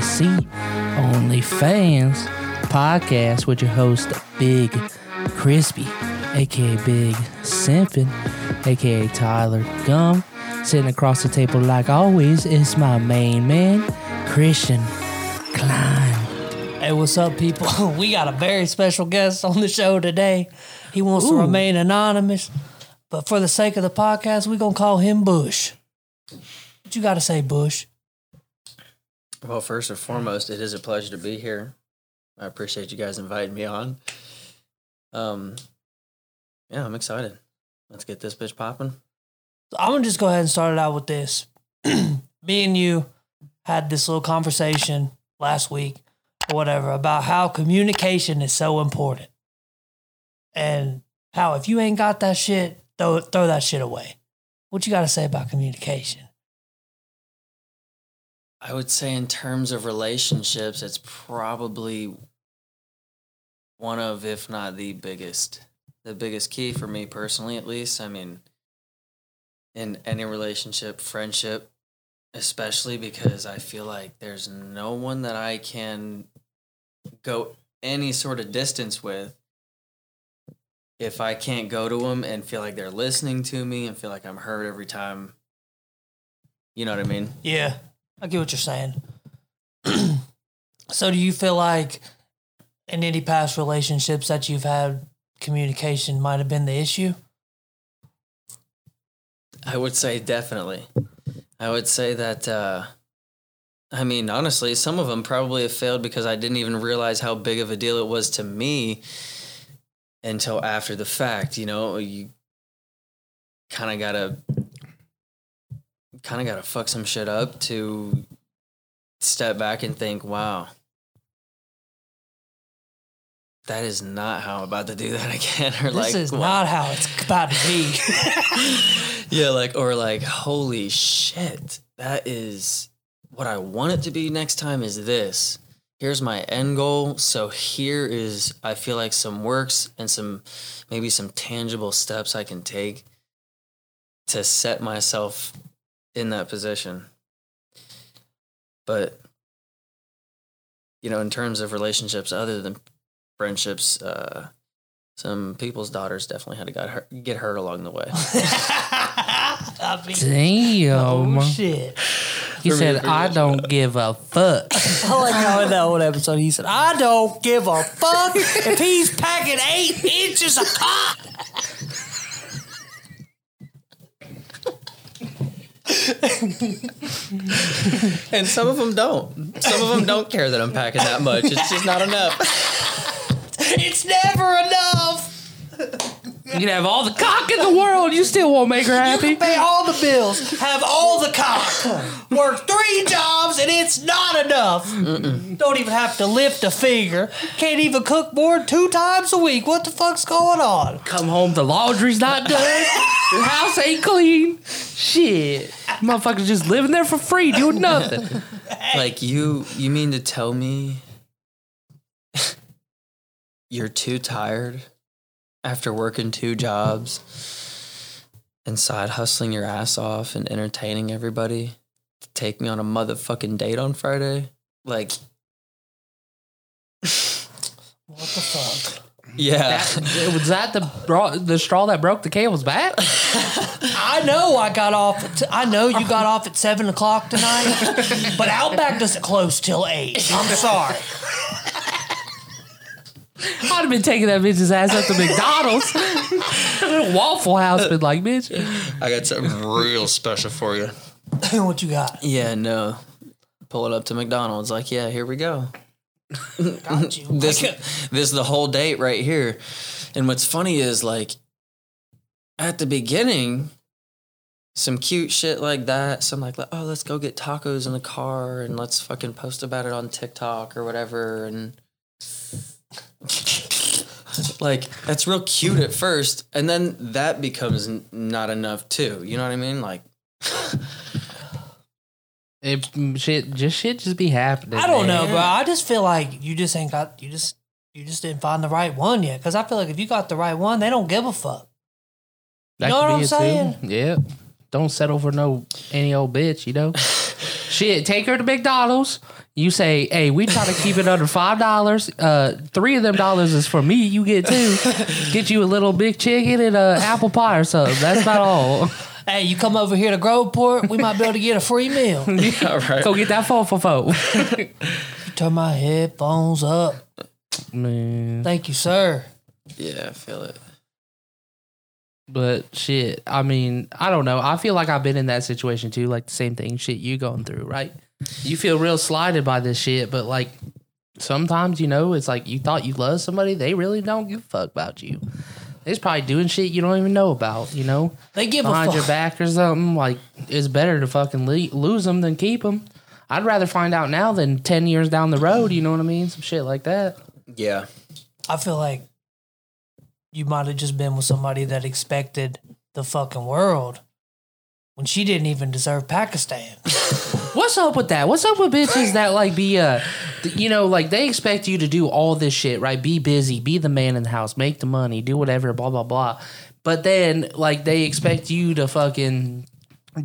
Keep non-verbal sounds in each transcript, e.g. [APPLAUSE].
The No AC Only Fans podcast with your host, Big Crispy, aka Big Simpin, aka Tyler Gum. Sitting across the table, like always, is my main man, Christian Klein. Hey, what's up, people? [LAUGHS] We got a very special guest on the show today. He wants to remain anonymous, but for the sake of the podcast, we're going to call him Bush. What you got to say, Bush? Well, first and foremost, it is a pleasure to be here. I appreciate you guys inviting me on. Um, yeah, I'm excited. Let's get this bitch popping. So I'm to just go ahead and start it out with this. [CLEARS THROAT] Me and you had this little conversation last week or whatever about how communication is so important. And how if you ain't got that shit, throw, throw that shit away. What you got to say about communication? I would say, in terms of relationships, it's probably one of, if not the biggest, the biggest key for me personally, at least. I mean, in any relationship, friendship, especially because I feel like there's no one that I can go any sort of distance with if I can't go to them and feel like they're listening to me and feel like I'm heard every time. You know what I mean? Yeah, I get what you're saying. [CLEARS THROAT] so, do you feel like in any past relationships that you've had, communication might have been the issue? I would say definitely. I would say that. Uh, I mean, honestly, some of them probably have failed because I didn't even realize how big of a deal it was to me until after the fact. You know, you kind of gotta, kind of gotta fuck some shit up to step back and think, wow. That is not how I'm about to do that [LAUGHS] again. Or like This like, is wow. not how it's about to be. [LAUGHS] yeah, like or like, holy shit, that is what I want it to be next time is this. Here's my end goal. So here is I feel like some works and some maybe some tangible steps I can take to set myself in that position. But you know, in terms of relationships other than friendships, uh some people's daughters definitely had to get hurt, get hurt along the way. [LAUGHS] I mean, Damn. oh shit! he said, I don't give a fuck. [LAUGHS] I like how in that one episode he said, "I don't give a fuck [LAUGHS] if he's packing eight inches of cock." [LAUGHS] And some of them don't. Some of them don't care that I'm packing that much. It's just not enough. [LAUGHS] It's never enough. You can have all the cock in the world, you still won't make her happy. Pay all the bills, have all the cock, [LAUGHS] work three jobs, and it's not enough. Don't even have to lift a finger. Can't even cook more than two times a week. What the fuck's going on? Come home, the laundry's not done. [LAUGHS] Your house ain't clean. Shit. Motherfuckers just living there for free, doing nothing. Like you you mean to tell me [LAUGHS] you're too tired after working two jobs and side hustling your ass off and entertaining everybody to take me on a motherfucking date on Friday? Like What the fuck? yeah. That- was that the bro- the straw that broke the camel's back? I know I got off. At I know you got off at seven o'clock tonight, but Outback doesn't close till eight. I'm sorry. I'd have been taking that bitch's ass up to McDonald's. Waffle House been like, bitch. I got something real special for you. [LAUGHS] what you got? Yeah, no. Pull it up to McDonald's. Like, yeah, here we go. Got you. [LAUGHS] This this is the whole date right here. And what's funny is like at the beginning, some cute shit like that. Some like, oh, let's go get tacos in the car and let's fucking post about it on TikTok or whatever. And like, that's real cute at first. And then that becomes n- not enough too. You know what I mean? Like, [SIGHS] If mm, shit, just shit, just be happening. I don't know, man. bro. I just feel like you just ain't got you just you just didn't find the right one yet. Because I feel like if you got the right one, they don't give a fuck. You That know what I'm it, too. saying? Yeah. Don't settle for no any old bitch, you know. [LAUGHS] Shit, take her to McDonald's. You say, "Hey, we try to keep it under five dollars. Uh, three of them dollars is for me. You get two. [LAUGHS] Get you a little big chicken and a apple pie or something. That's about all. Hey, you come over here to Groveport, we might be able to get a free meal. [LAUGHS] You all right. Go get that phone for four. [LAUGHS] turn my headphones up. Man, Thank you, sir. Yeah, I feel it. but shit, I mean, I don't know. I feel like I've been in that situation too. Like the same thing, shit you going through, right? You feel real slighted by this shit, but like sometimes you know it's like you thought you loved somebody, they really don't give a fuck about you. They's probably doing shit you don't even know about, you know, They give a behind your back or something. Like it's better to fucking le- lose them than keep them. I'd rather find out now than ten years down the road. You know what I mean? Some shit like that. Yeah. I feel like you might have just been with somebody that expected the fucking world when she didn't even deserve Pakistan. [LAUGHS] What's up with that? What's up with bitches that like be uh th- you know, like they expect you to do all this shit, right? Be busy, be the man in the house, make the money, do whatever, blah blah blah. But then like they expect you to fucking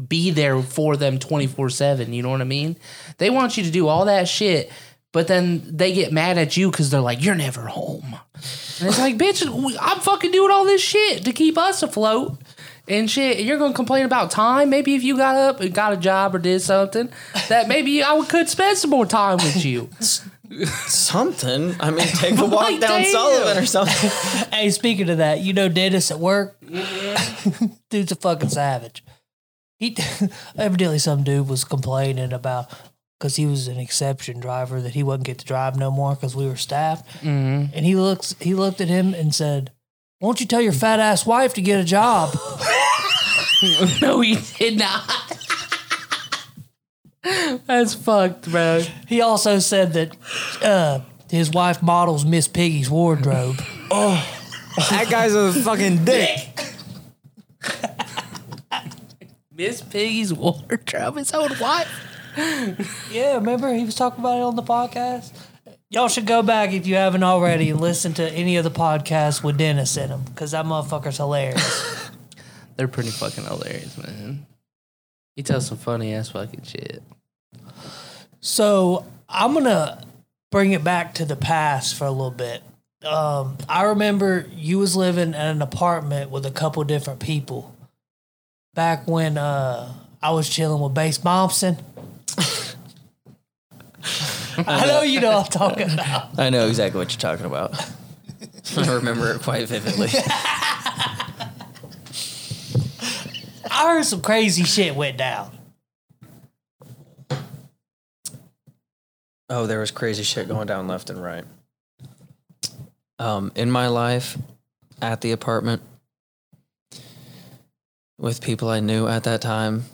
be there for them 24/7, you know what I mean? They want you to do all that shit, but then they get mad at you cuz they're like you're never home. And it's like, bitch, I'm fucking doing all this shit to keep us afloat and shit. You're gonna complain about time? Maybe if you got up and got a job or did something, that [LAUGHS] maybe I could spend some more time with you. Something. I mean, take a [LAUGHS] walk down damn. Sullivant or something. [LAUGHS] hey, speaking of that, you know Dennis at work? Dude's a fucking savage. He evidently some dude was complaining about because he was an exception driver that he wouldn't get to drive no more because we were staffed. Mm-hmm. And he looks he looked at him and said, Won't you tell your fat ass wife to get a job? [LAUGHS] no, he did not. [LAUGHS] That's fucked, bro. He also said that uh, his wife models Miss Piggy's wardrobe. Oh, that guy's a fucking dick. [LAUGHS] Miss Piggy's wardrobe, his own wife. Yeah, remember he was talking about it on the podcast? Y'all should go back if you haven't already and listen to any of the podcasts with Dennis in them because that motherfucker's hilarious. [LAUGHS] They're pretty fucking hilarious, man. He tells some funny ass fucking shit. so I'm gonna bring it back to the past for a little bit. Um, I remember you was living in an apartment with a couple different people back when uh, I was chilling with Bass Thompson. [LAUGHS] I know you know what I'm talking about. I know exactly what you're talking about. [LAUGHS] I remember it quite vividly. I heard some crazy shit went down. Oh, there was crazy shit going down left and right. Um, in my life, at the apartment, with people I knew at that time,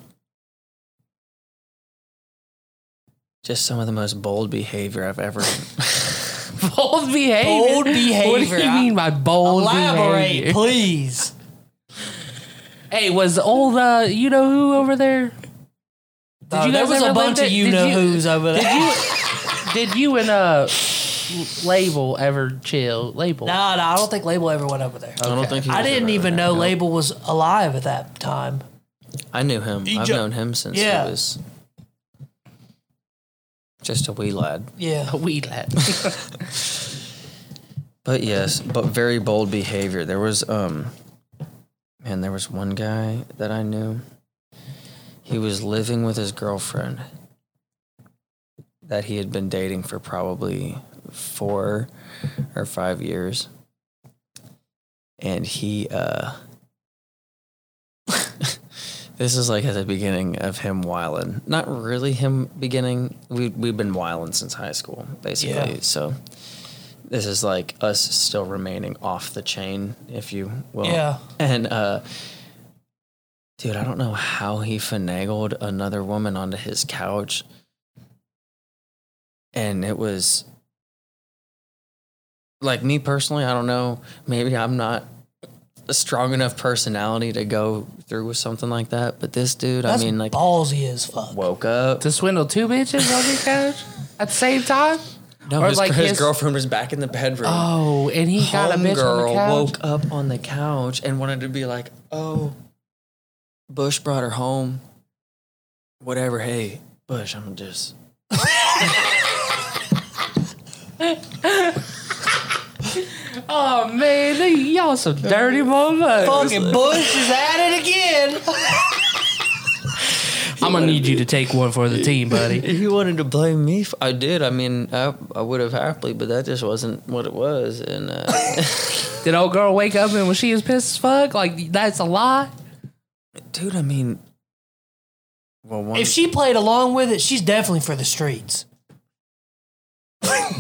just some of the most bold behavior I've ever. [LAUGHS] Bold behavior. Bold behavior. What do you mean by bold Elaborate, behavior? please. Hey, was old uh you know who over there? Did Uh, you there was ever a bunch of you Did know you- who's over there. Did you [LAUGHS] did you and uh label ever chill? Label. No, no, I don't think Label ever went over there. I don't think he I didn't ever even there, know no. Label was alive at that time. I knew him. He I've ju- known him since Yeah. he was just a wee lad. Yeah. A wee lad. [LAUGHS] [LAUGHS] But yes, but very bold behavior. There was um man, there was one guy that I knew. He was living with his girlfriend that he had been dating for probably 4 or 5 years. And he uh This is like at the beginning of him wilding. Not really him beginning. We we've been wilding since high school, basically. Yeah. So this is like us still remaining off the chain, if you will. Yeah. And uh dude, I don't know how he finagled another woman onto his couch. And it was like me personally, I don't know. Maybe I'm not a strong enough personality to go through with something like that. But this dude, That's I mean, like, ballsy as fuck. woke up. To swindle two bitches on your couch at the same time? No, Or his, like his his- girlfriend was back in the bedroom. Oh, and he got a bitch on the couch. woke up on the couch and wanted to be like, "Oh, Bush brought her home. Whatever. Hey, Bush, I'm just." [LAUGHS] Oh man, they- y'all some dirty motherfuckers. Fucking Bush is at it again. [LAUGHS] I'm gonna need you to take one for the team, buddy. He wanted to blame me. I did. I mean, I, I would have happily, but that just wasn't what it was. And uh, [LAUGHS] Did old girl wake up and was she as pissed as fuck? Like that's a lie. dude, I mean, well, one, If she played along with it, she's definitely for the streets.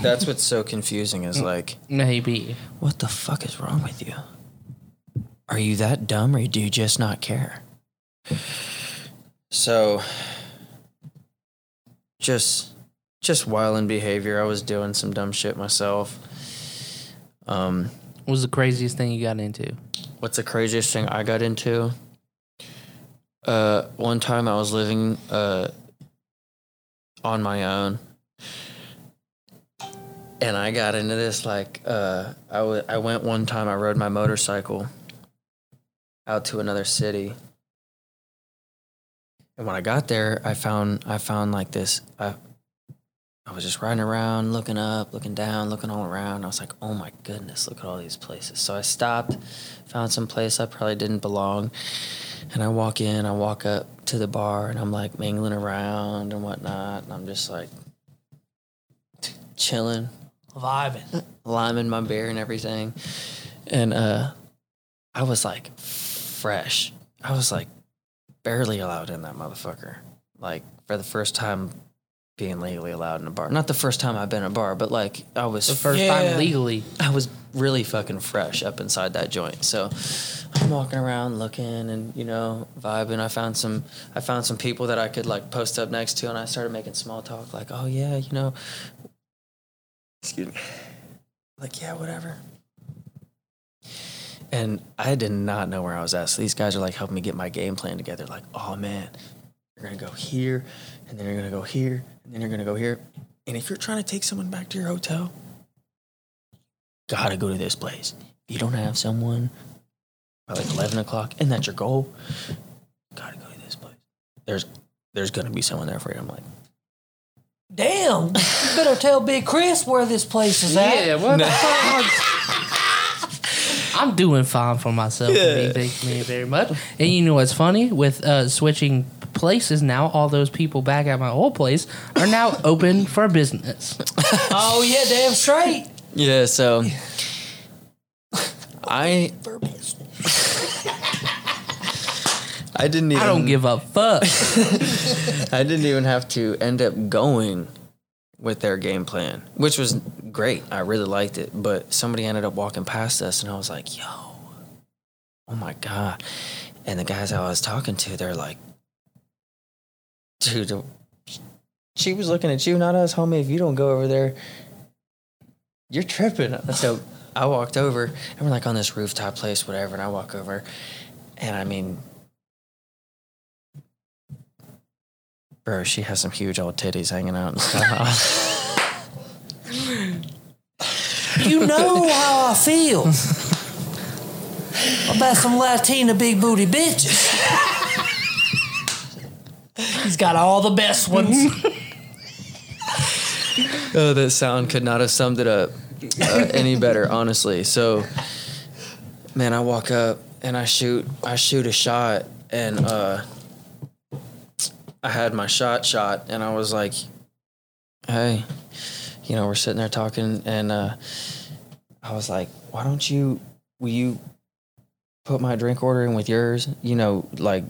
That's what's so confusing is like, Maybe. what the fuck is wrong with you? Are you that dumb, or do you just not care? So, just just wilding behavior. I was doing some dumb shit myself. Um, What was the craziest thing you got into? what's the craziest thing I got into? Uh, one time I was living uh on my own, and I got into this like uh I I went one time I rode my motorcycle out to another city. And when I got there, I found I found like this I I was just riding around, looking up, looking down, looking all around. I was like, "Oh my goodness, look at all these places." So I stopped, found some place I probably didn't belong, and I walk in. I walk up to the bar, and I'm like mingling around and whatnot, and I'm just like chilling, Vibing. liming my beer and everything. And uh I was like fresh. I was like barely allowed in that motherfucker. Like for the first time being legally allowed in a bar. Not the first time I've been in a bar, but like I was The first Yeah. time legally. I was really fucking fresh up inside that joint. So I'm walking around looking and you know vibing. I found some I found some people that I could like post up next to, and I started making small talk like, oh yeah, you know, excuse me, like yeah, whatever. And I did not know where I was at. So these guys are like helping me get my game plan together. Like, oh man, you're gonna go here, and then you're gonna go here, and then you're gonna go here. And if you're trying to take someone back to your hotel, gotta go to this place. If you don't have someone by like eleven o'clock, and that's your goal, gotta go to this place. There's there's gonna be someone there for you. I'm like, Damn. You better tell Big Chris where this place is at. Yeah, what the fuck? [LAUGHS] I'm doing fine for myself. Yeah. Thank you very much. And you know what's funny? With uh, switching places now, all those people back at my old place are now [LAUGHS] open for business. Oh yeah, damn straight. yeah. So I [LAUGHS] For business. I didn't even I don't give a fuck. [LAUGHS] I didn't even have to end up going with their game plan, which was great. I really liked it. But somebody ended up walking past us, and I was like, yo, oh my God. And the guys I was talking to, they're like, dude, she was looking at you, not us, homie. If you don't go over there, you're tripping. So I walked over, and we're like on this rooftop place, whatever. And I walk over, and I mean, Bro, she has some huge old titties hanging out and [LAUGHS] stuff. You know how I feel about some Latina big booty bitches. He's got all the best ones. [LAUGHS] oh, that sound could not have summed it up uh, any better, honestly. So, man, I walk up and I shoot, I shoot a shot, and uh, I had my shot shot, and I was like, "Hey, you know, we're sitting there talking, and uh, I was like, why don't you, will you put my drink order in with yours? You know, like."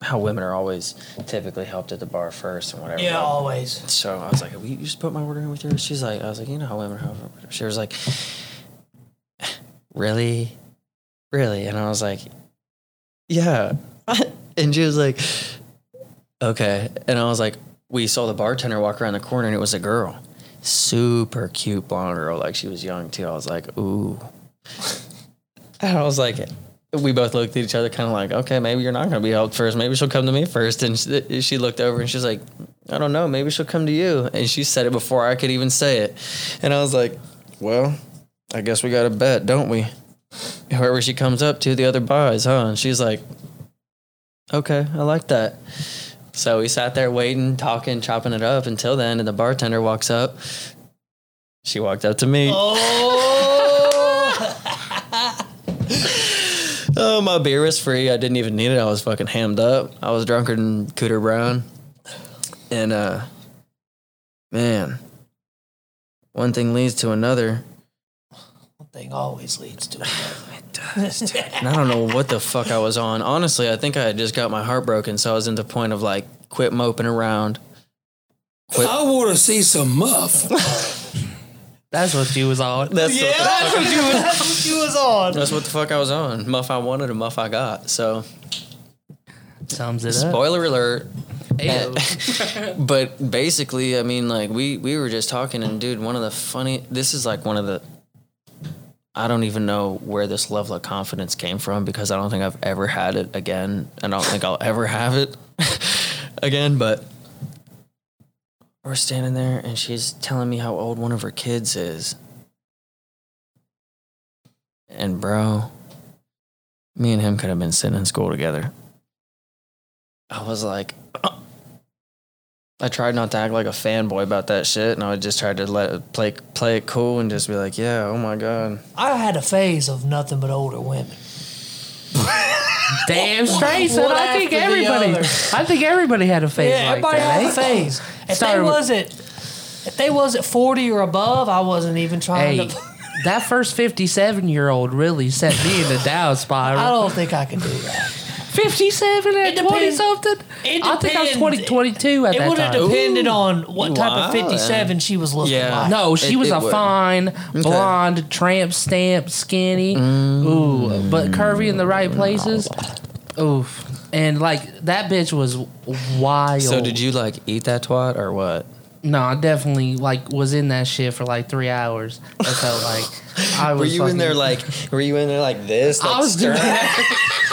How women are always typically helped at the bar first and whatever. Yeah, always. So I was like, "Will you just put my order in with yours?" She's like, "I was like, you know how women are." She was like, "Really, really?" And I was like, "Yeah." [LAUGHS] and she was like, okay. And I was like, we saw the bartender walk around the corner and it was a girl. Super cute blonde girl. Like she was young too. I was like, ooh. [LAUGHS] And I was like, we both looked at each other kind of like, okay, maybe you're not going to be helped first. Maybe she'll come to me first. And she, she looked over and she's like, I don't know. Maybe she'll come to you. And she said it before I could even say it. And I was like, well, I guess we got to bet, don't we? Whoever she comes up to, the other buys, huh? And she's like, okay, I like that. So we sat there waiting, talking, chopping it up until then. And the bartender walks up. She walked up to me. [LAUGHS] Oh, my beer was free. I didn't even need it. I was fucking hammed up. I was drunker than Cooter Brown. And uh man, one thing leads to another. One thing always leads to another. [LAUGHS] [LAUGHS] And I don't know what the fuck I was on. Honestly, I think I had just got my heart broken, so I was in the point of like quit moping around. I want to see some muff. [LAUGHS] That's what you was on. That's Yeah, that's what you was, that's what you was on. That's what the fuck I was on. Muff I wanted, a muff I got. So Sums it up. spoiler alert. Ayo. But basically, I mean, like we we were just talking, and dude, one of the funny. This is like one of the. I don't even know where this level of confidence came from because I don't think I've ever had it again. And I don't think I'll ever have it [LAUGHS] again. But we're standing there, and she's telling me how old one of her kids is. And bro, me and him could have been sitting in school together. I was like, [CLEARS THROAT] I tried not to act like a fanboy about that shit, and I just tried to let it play play it cool and just be like, yeah, oh my god, I had a phase of nothing but older women. Damn straight, son. One I think after the everybody. other. I think everybody had a phase Yeah, like everybody that. had a eh? phase. If Started they with- wasn't, if they wasn't forty or above, I wasn't even trying Hey, to. that first fifty-seven year old really set me in the down spot. I don't think I can do that. Fifty-seven at It depends- twenty something. I think I was depends. 20, 22 at It that would have time. depended on what type Wow. of fifty-seven she was looking Yeah. like. No, she It- was it a would. fine blonde, tramp stamp, skinny. Mm. Ooh, but curvy in the right places. Oof. And like that bitch was wild. So did you like eat that twat or what? No, I definitely like was in that shit for like three hours. I felt like [LAUGHS] I was. Were you in fucking- there like? Were you in there like this? [LAUGHS] Like I was doing stirring- [LAUGHS]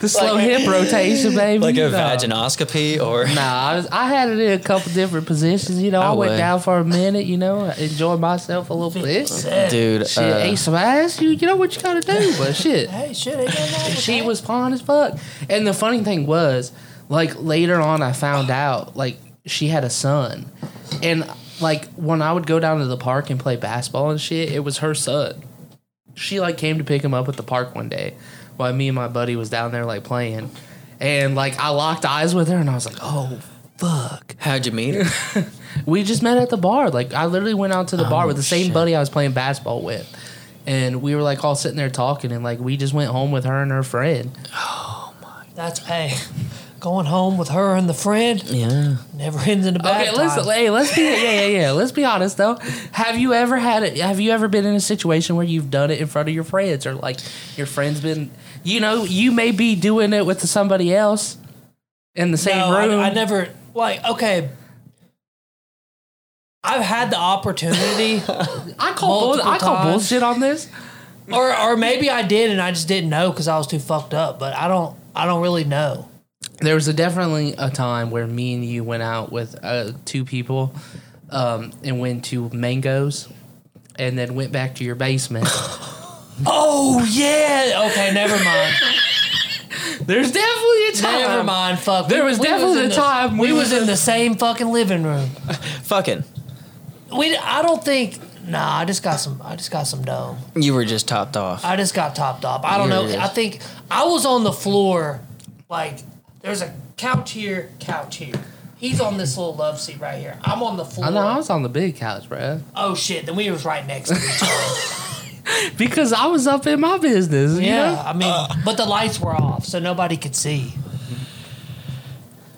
the slow hip rotation, baby. like a No. vaginoscopy or? Nah, I, was, I had it in a couple different positions. You know, I, I went would. down for a minute. You know, enjoyed myself a little bit. Dude, Shit, uh, ate some ass. You, you know what you gotta do, but shit. [LAUGHS] Hey, shit, ain't nothing wrong she that. was fine as fuck. And the funny thing was, like later on, I found out like she had a son, and like when I would go down to the park and play basketball and shit, it was her son. She like came to pick him up at the park one day, while me and my buddy was down there like playing, and like I locked eyes with her and I was like, oh fuck. how'd you meet her? [LAUGHS] We just met at the bar. Like I literally went out to the bar Oh, with the same shit. buddy I was playing basketball with. And we were like all sitting there talking and like we just went home with her and her friend. Oh my! That's hey, [LAUGHS] going home with her and the friend yeah. never ends in a bad Okay, listen, time. hey, let's be yeah, yeah, yeah. Let's be honest though. Have you ever had it? Have you ever been in a situation where you've done it in front of your friends, or like your friends been, you know, you may be doing it with somebody else in the same no, room. I never like okay. I've had the opportunity, [LAUGHS] I call bull, I call bullshit on this. or or maybe I did and I just didn't know because I was too fucked up. But I don't, I don't really know. There was a, definitely a time where me and you went out with uh, two people um, and went to Mangoes, and then went back to your basement. [LAUGHS] Oh yeah, okay, never mind, There's definitely a time. never mind. Fuck, There was definitely a time we we was was in the same fucking living room. [LAUGHS] Fucking. We, I don't think. Nah, I just got some. I just got some dough. You were just topped off. I just got topped off. I don't know. Here it is. I think I was on the floor. Like there's a couch here, couch here. He's on this little love seat right here. I'm on the floor. I know I was on the big couch, bro. Oh shit! Then we was right next to each other. [LAUGHS] [LAUGHS] Because I was up in my business. You yeah, know? I mean, but the lights were off, so nobody could see.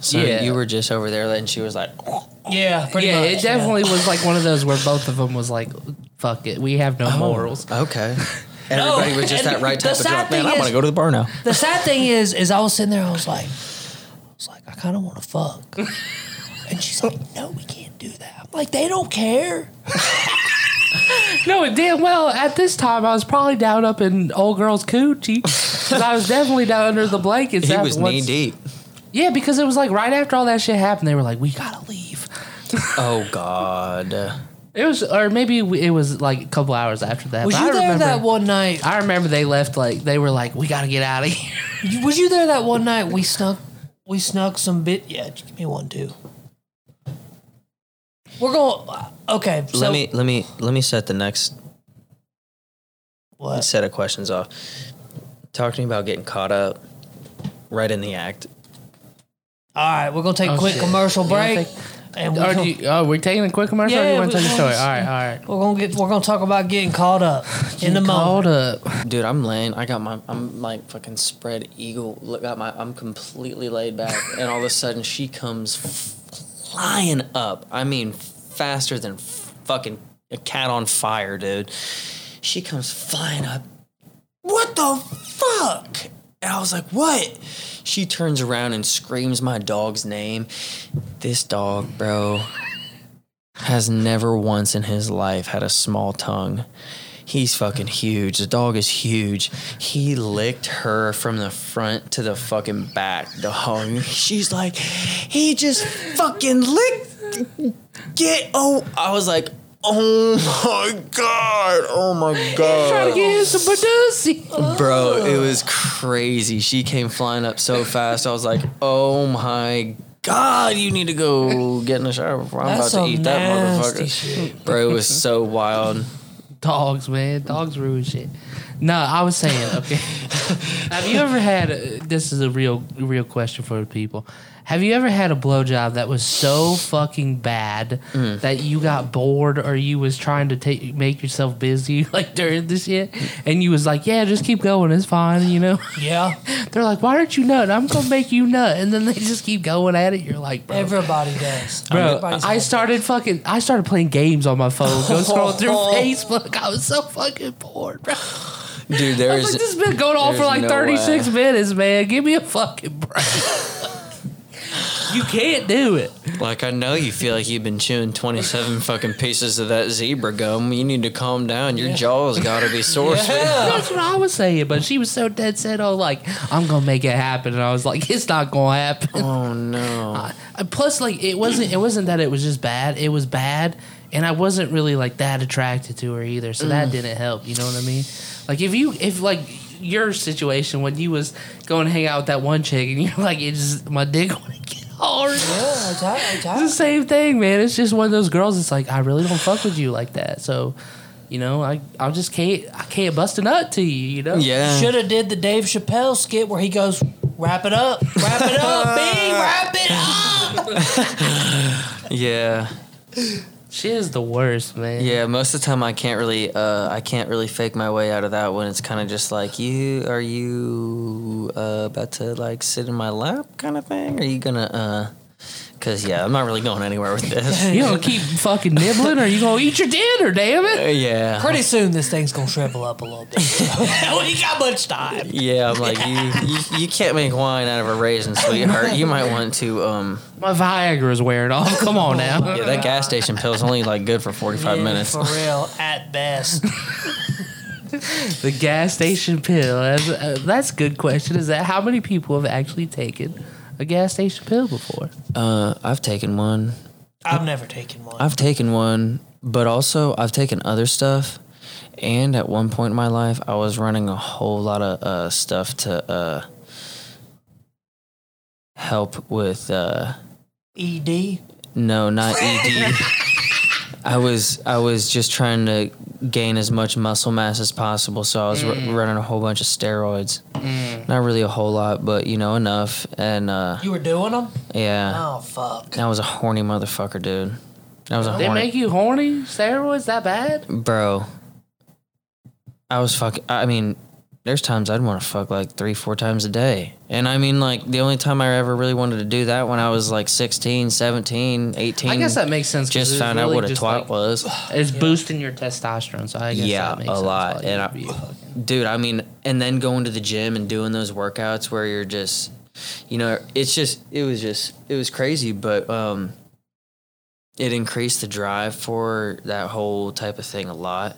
so yeah. you were just over there, and she was like, [LAUGHS] Yeah, pretty yeah, much. it definitely was like one of those where both of them was like, "Fuck it, we have no oh, morals." okay. [LAUGHS] Everybody was just and that right the type of drunk. Man, thing I want to go to the bar now. The sad thing is, is I was sitting there, I was like, I was like, I kind of want to fuck, and she's like, No, we can't do that. I'm like, they don't care. [LAUGHS] No, damn well. At this time, I was probably down up in old girl's coochie. [LAUGHS] 'Cause I was definitely down under the blankets. He after was once- knee deep. Yeah, because it was like right after all that shit happened, they were like, "We gotta leave." [LAUGHS] Oh God. It was, or maybe we- it was like a couple hours after that. Was but you I there remember, that one night? I remember they left like they were like, "We gotta get out of here." Was you there that one night? We snuck, we snuck some bit. Yeah, give me one too. We're going. Okay, so let me let me let me set the next what? set of questions off. Talking about getting caught up right in the act. All right, we're gonna take a Oh, quick shit. commercial break, and we're oh, gonna, you, oh, we're taking a quick commercial. or Yeah, you want to tell your story? All right, all right. we're gonna get we're gonna talk about getting caught up in the Called moment. up. Dude, I'm laying. I got my. I'm like fucking spread eagle. Look, got my. I'm completely laid back, and all of a sudden she comes flying up. I mean, faster than fucking a cat on fire, dude. She comes flying up. What the fuck? And I was like, what? She turns around and screams my dog's name. This dog, bro, has never once in his life had a small tongue. He's fucking huge. The dog is huge. He licked her from the front to the fucking back, dog. [LAUGHS] She's like, he just fucking licked. Get oh, I was like, oh my god, oh my god, Trying to get him some Badusi. bro, it was crazy. She came flying up so fast. I was like, oh my god, you need to go get in the shower before I'm That's about to eat that motherfucker. shit. Bro, it was so wild. Dogs, man. Dogs ruin shit. No, I was saying, okay. [LAUGHS] Have you ever had? A, this is a real, real question for the people. Have you ever had a blowjob that was so fucking bad Mm. that you got bored or you was trying to take make yourself busy [LAUGHS] like during the shit, and you was like, "Yeah, just keep going, it's fine," you know? [LAUGHS] Yeah, They're like, "Why aren't you nut? I'm gonna make you nut," and then they just keep going at it. You're like, "Bro, everybody does. Bro, Everybody's I had started fucking. I started playing games on my phone. Go scroll through [LAUGHS] Facebook. I was so fucking bored, bro. Dude, I there was is like, this has been going on for like no 36 way. minutes, man. Give me a fucking break. You can't do it. like I know you feel like you've been chewing twenty seven fucking pieces of that zebra gum. You need to calm down. Your jaw's got to be [LAUGHS] sore. Yeah. That's what I was saying. But she was so dead set on like, I'm gonna make it happen, and I was like, [LAUGHS] it's not gonna happen. Oh no. [LAUGHS] Uh, plus, like, it wasn't. It wasn't that it was just bad. It was bad, and I wasn't really like that attracted to her either. So Mm. that didn't help. You know what I mean? Like, if you, if like your situation when you was going to hang out with that one chick, and you're [LAUGHS] like, it just my dick [LAUGHS] want to get hard. Yeah, [LAUGHS] it's hard, it's It's the same thing, man. It's just one of those girls. It's like I really don't fuck with you like that. So, you know, I I just can't I can't bust a nut to you. You know? yeah. Should have did the Dave Chappelle skit where he goes, "Wrap it up, wrap it up, B, wrap it up." Yeah. She is the worst, man. Yeah, most of the time I can't really uh I can't really fake my way out of that one. It's kind of just like you are you uh about to like sit in my lap kind of thing? Are you to uh cuz yeah, I'm not really going anywhere with this. [LAUGHS] You gonna keep fucking nibbling, or you gonna eat your dinner? Damn Uh, it! yeah. Pretty soon, this thing's gonna shrivel up a little bit. [LAUGHS] we ain't got much time. Yeah, I'm like you, you you can't make wine out of a raisin, sweetheart. You might want to um My Viagra's wearing off. Come on [LAUGHS] now. yeah, that gas station pill's only like good for 45 Yeah, minutes. for real, at best. The gas station pill. That's, uh, that's a good question. Is that how many people have actually taken a gas station pill before? Uh I've taken one. I've never taken one. I've taken one, but also I've taken other stuff. And at one point in my life, I was running a whole lot of uh, stuff to uh, help with. Uh, ED. no, not ED. [LAUGHS] I was I was just trying to gain as much muscle mass as possible, so I was r- running a whole bunch of steroids. Not really a whole lot, but you know enough. And uh, You were doing them? yeah, Oh fuck. I was a horny motherfucker, dude. I was a They horny make you horny? Steroids that bad? bro. I was fucking. I mean, there's times I'd want to fuck like three, four times a day. And I mean, like, the only time I ever really wanted to do that when I was like 16, 17, 18. I guess that makes sense. Just found out what a twat like- was. [SIGHS] It's boosting your testosterone, so I guess Yeah, that makes a lot, and I- dude, I mean, and then going to the gym and doing those workouts where you're just, you know, it's just, it was just, it was crazy, but um, it increased the drive for that whole type of thing a lot.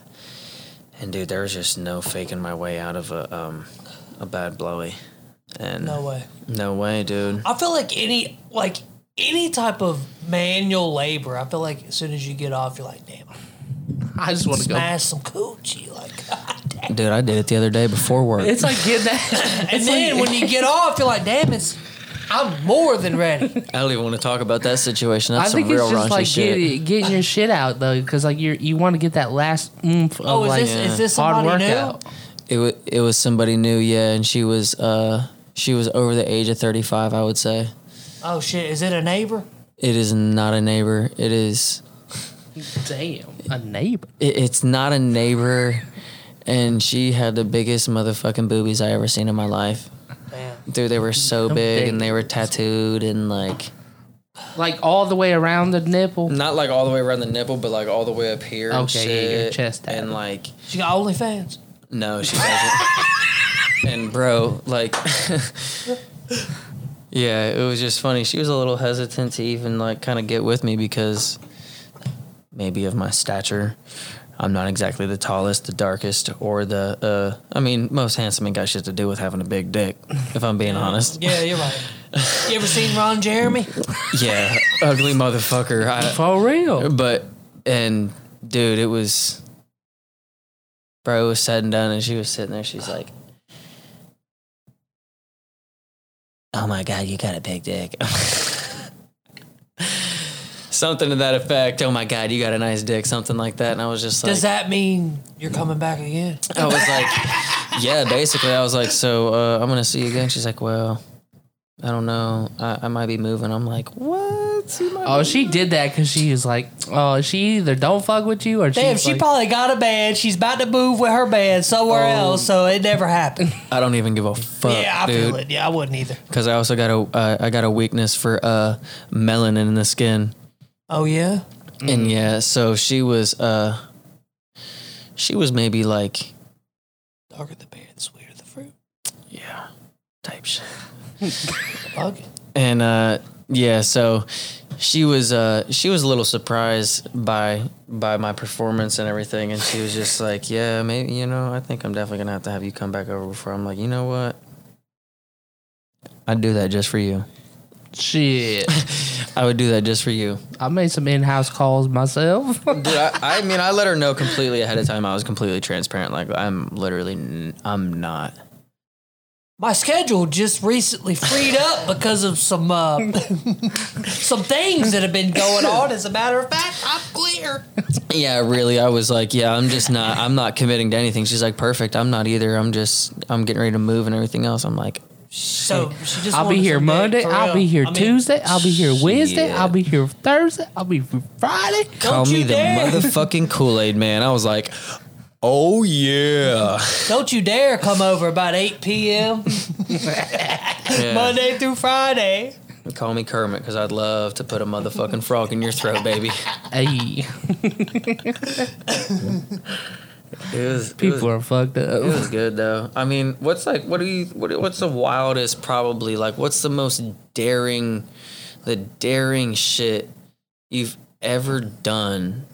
And dude, there was just no faking my way out of a um, a bad blowy. And No way. no way, dude. I feel like any like any type of manual labor. I feel like as soon as you get off, you're like, damn, I just want to go. smash some coochie. Like, [LAUGHS] God damn. Dude, I did it the other day before work. It's like getting that. [LAUGHS] And then when you get off, you're like, damn, it's I'm more than ready. I don't even want to talk about that situation. That's I think some real it's just raunchy like shit. get, getting your shit out though, because like you you want to get that last oomph of Oh, is like this is this hard somebody new? workout. It was it was somebody new, yeah, and she was uh she was over the age of thirty five. I would say Oh shit, is it a neighbor? it is not a neighbor. It is Damn, a neighbor. it, it's not a neighbor, and she had the biggest motherfucking boobies I ever seen in my life. Damn. Dude, they were so big big and they were tattooed and like Like all the way around the nipple. not like all the way around the nipple, but like all the way up here. and Okay, yeah, your shit. chest and like She got OnlyFans. No, she doesn't. [LAUGHS] and bro, like, [LAUGHS] yeah, it was just funny. She was a little hesitant to even like kind of get with me because maybe of my stature. I'm not exactly the tallest, the darkest, or the. uh I mean, most handsome ain't got shit to do with having a big dick. If I'm being honest. Yeah, you're right. You ever seen Ron Jeremy? [LAUGHS] Yeah, ugly motherfucker. I, For real. but and dude, it was. Bro, it was said and done, and she was sitting there. She's like, "Oh my god, you got a big dick." [LAUGHS] Something to that effect. Oh my god, you got a nice dick. Something like that. And I was just like, Does that mean you're coming back again? I was like, [LAUGHS] yeah, basically. I was like, so uh, I'm gonna see you again. She's like, well, I don't know. I, I might be moving. I'm like, what? Oh, be she did that because she was like, oh, she either don't fuck with you or Damn, she's she like, probably got a band. She's about to move with her band somewhere Oh. else, so it never happened. [LAUGHS] I don't even give a fuck, yeah, I dude. feel it. Yeah, I wouldn't either. Because I also got a uh, I got a weakness for uh, melanin in the skin, Oh yeah. and yeah, so she was uh, she was maybe like Darker the berry, the sweeter the fruit. yeah, type shit, [LAUGHS] Fuck and uh, yeah, so she was uh, she was a little surprised by by my performance and everything, and she was just like, yeah, maybe you know, I think I'm definitely gonna have to have you come back over before. I'm like, you know what, I'd do that just for you. Shit. [LAUGHS] I would do that just for you. I made some in-house calls myself. Dude, I, [LAUGHS] I mean, I let her know completely ahead of time. I was completely transparent. Like, I'm literally, n- I'm not. My schedule just recently freed up because of some uh, [LAUGHS] some things that have been going on. As a matter of fact, I'm clear. Yeah, really. I was like, yeah, I'm just not. I'm not committing to anything. She's like, perfect. I'm not either. I'm just, I'm getting ready to move and everything else. I'm like, So just I'll be here Monday. for I'll be here I mean, Tuesday. I'll be here Wednesday. shit. I'll be here Thursday. I'll be here Friday. call Don't me you the dare. motherfucking Kool Aid man. I was like, oh yeah. Don't you dare come over about 8 p.m. [LAUGHS] Yeah. Monday through Friday. Call me Kermit because I'd love to put a motherfucking frog in your throat, baby. [LAUGHS] Hey, [LAUGHS] It was, it people was- are fucked up. It was good though. I mean, what's like? What do you? What, what's the wildest? Probably like, what's the most daring, the daring shit you've ever done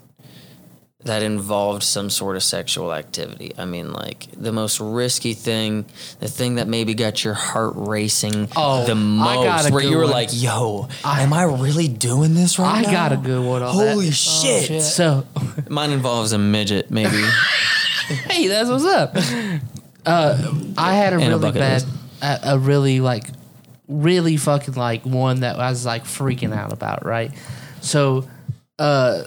that involved some sort of sexual activity? I mean, like the most risky thing, the thing that maybe got your heart racing Oh, the I most, where you were one. like, "Yo, am I really doing this right I now?" got a good one on Holy that. shit. shit. So, [LAUGHS] Mine involves a midget, maybe. [LAUGHS] hey, that's what's up. Uh, I had a And really bucket bad, a, a really like, really fucking like one that I was like freaking out about. Right, so, uh,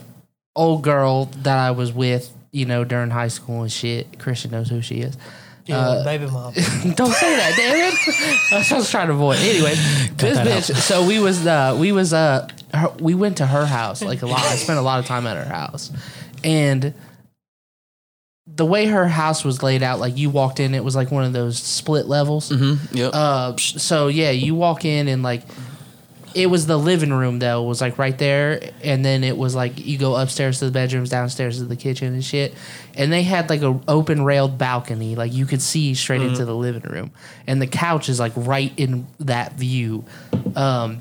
old girl that I was with, you know, during high school and shit. Christian knows who she is. Yeah, Uh, baby mom. [LAUGHS] Don't say that, damn it. That's what I was trying to avoid. Anyway, this that bitch. So we was uh we was uh her, we went to her house like a lot. I spent a lot of time at her house, and the way her house was laid out, like you walked in, it was like one of those split levels. mm-hmm. Yep. Uh, so yeah, you walk in and like it was the living room though. Was like right there, and then it was like you go upstairs to the bedrooms, downstairs to the kitchen and shit. And they had like a open railed balcony, like you could see straight into the living room, and the couch is like right in that view. Um,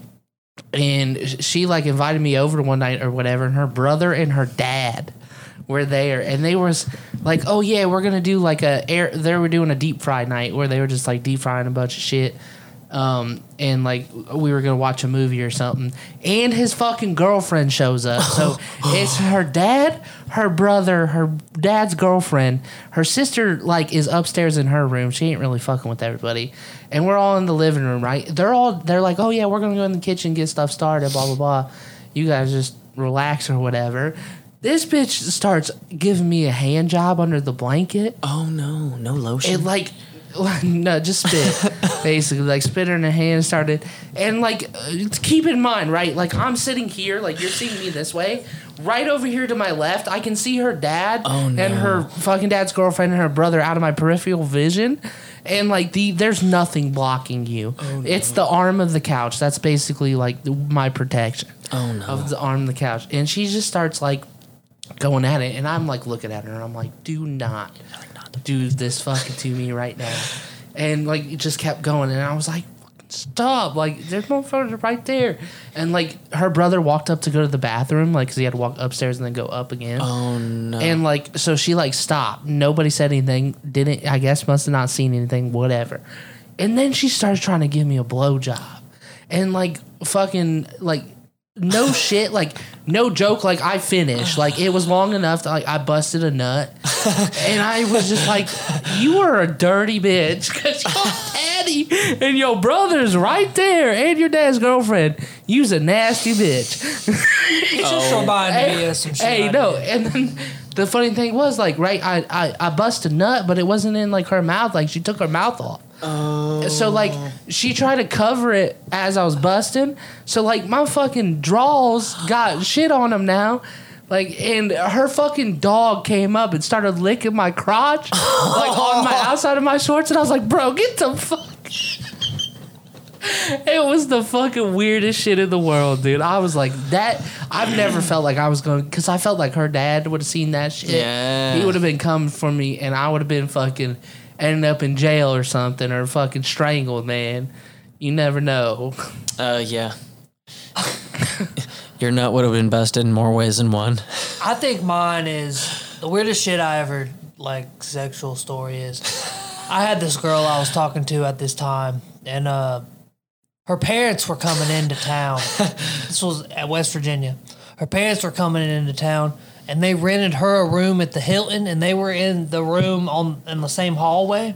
and she like invited me over one night or whatever, and her brother and her dad were there, and they was like, "Oh yeah, we're gonna do like a air." They were doing a deep fry night where they were just like deep frying a bunch of shit, um, and like we were gonna watch a movie or something. And his fucking girlfriend shows up, so [GASPS] it's her dad, her brother, her dad's girlfriend, her sister like is upstairs in her room. She ain't really fucking with everybody, and we're all in the living room, right? They're all they're like, "Oh yeah, we're gonna go in the kitchen get stuff started," blah blah blah. You guys just relax or whatever. This bitch starts giving me a hand job under the blanket. Oh no, no lotion. It like, [LAUGHS] no, just spit. [LAUGHS] basically, like spit in the hand started, and like, uh, keep in mind, right? Like I'm sitting here, like you're seeing me this way. Right over here to my left, I can see her dad Oh, no. and her fucking dad's girlfriend and her brother out of my peripheral vision. And like the, there's nothing blocking you. Oh, It's the arm of the couch. That's basically like the, my protection oh no. of the arm of the couch. And she just starts like going at it. And I'm like looking at her and I'm like, do not do this fucking to me right now. And like it just kept going. And I was like, stop. Like there's motherfuckers right there. And like her brother walked up to go to the bathroom, like, cause he had to walk upstairs and then go up again. oh no. And like, so she like stopped. Nobody said anything. Didn't I guess must have not seen anything. Whatever. And then she starts trying to give me a blowjob, and like fucking like no shit, like no joke. Like I finished. Like it was long enough. That, like I busted a nut, [LAUGHS] and I was just like, "You are a dirty bitch," because your [LAUGHS] daddy and your brother's right there, and your dad's girlfriend. You's a nasty bitch. [LAUGHS] It just oh. reminded me of some shit. Hey, I no, did. and then the funny thing was like, right, I, I I bust a nut, but it wasn't in like her mouth. Like she took her mouth off. Oh. So like she tried to cover it as I was busting. So like my fucking draws got shit on them now. Like and her fucking dog came up and started licking my crotch, like on my [LAUGHS] outside of my shorts, and I was like, "Bro, get the fuck." [LAUGHS] It was the fucking weirdest shit in the world, dude. I was like that. I've never [CLEARS THROAT] felt like I was going because I felt like her dad would have seen that shit. Yeah. he would have been coming for me, and I would have been fucking ending up in jail or something, or fucking strangled. Man, you never know. uh yeah. Your nut would have been busted in more ways than one. I think mine is the weirdest shit I ever like sexual story is. I had this girl I was talking to at this time, and uh, her parents were coming into town. this was at West Virginia. Her parents were coming into town, and they rented her a room at the Hilton, and they were in the room on in the same hallway.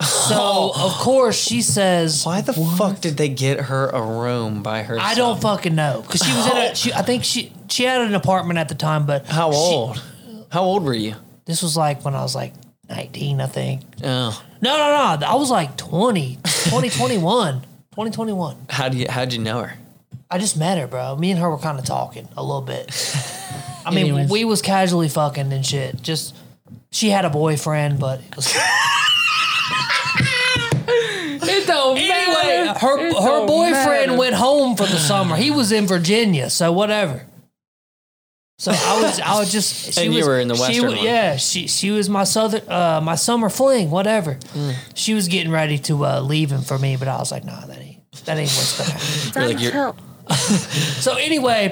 So [LAUGHS] of course she says, Why the fuck did they get her a room by herself? I don't fucking know because she was in a. She, I think she she had an apartment at the time, but How she- old? How old were you? this was like when I was like 19, I think. Oh, No, no, no. I was like 20, 20, 21, 2021. how do you how'd you know her? I just met her, bro. Me and her were kind of talking a little bit. [LAUGHS] I mean, Anyways. we was casually fucking and shit. Just she had a boyfriend, but it was, [LAUGHS] It don't anyway, her It her don't boyfriend matter. went home for the summer. He was in Virginia, so whatever. So I was I was just [LAUGHS] she And you was, were in the she western wa- one. Yeah, she she was my southern uh my summer fling, whatever. Mm. She was getting ready to uh, leave him for me, but I was like, nah, that ain't that ain't what's gonna happen. You're like, you're, [LAUGHS] So anyway,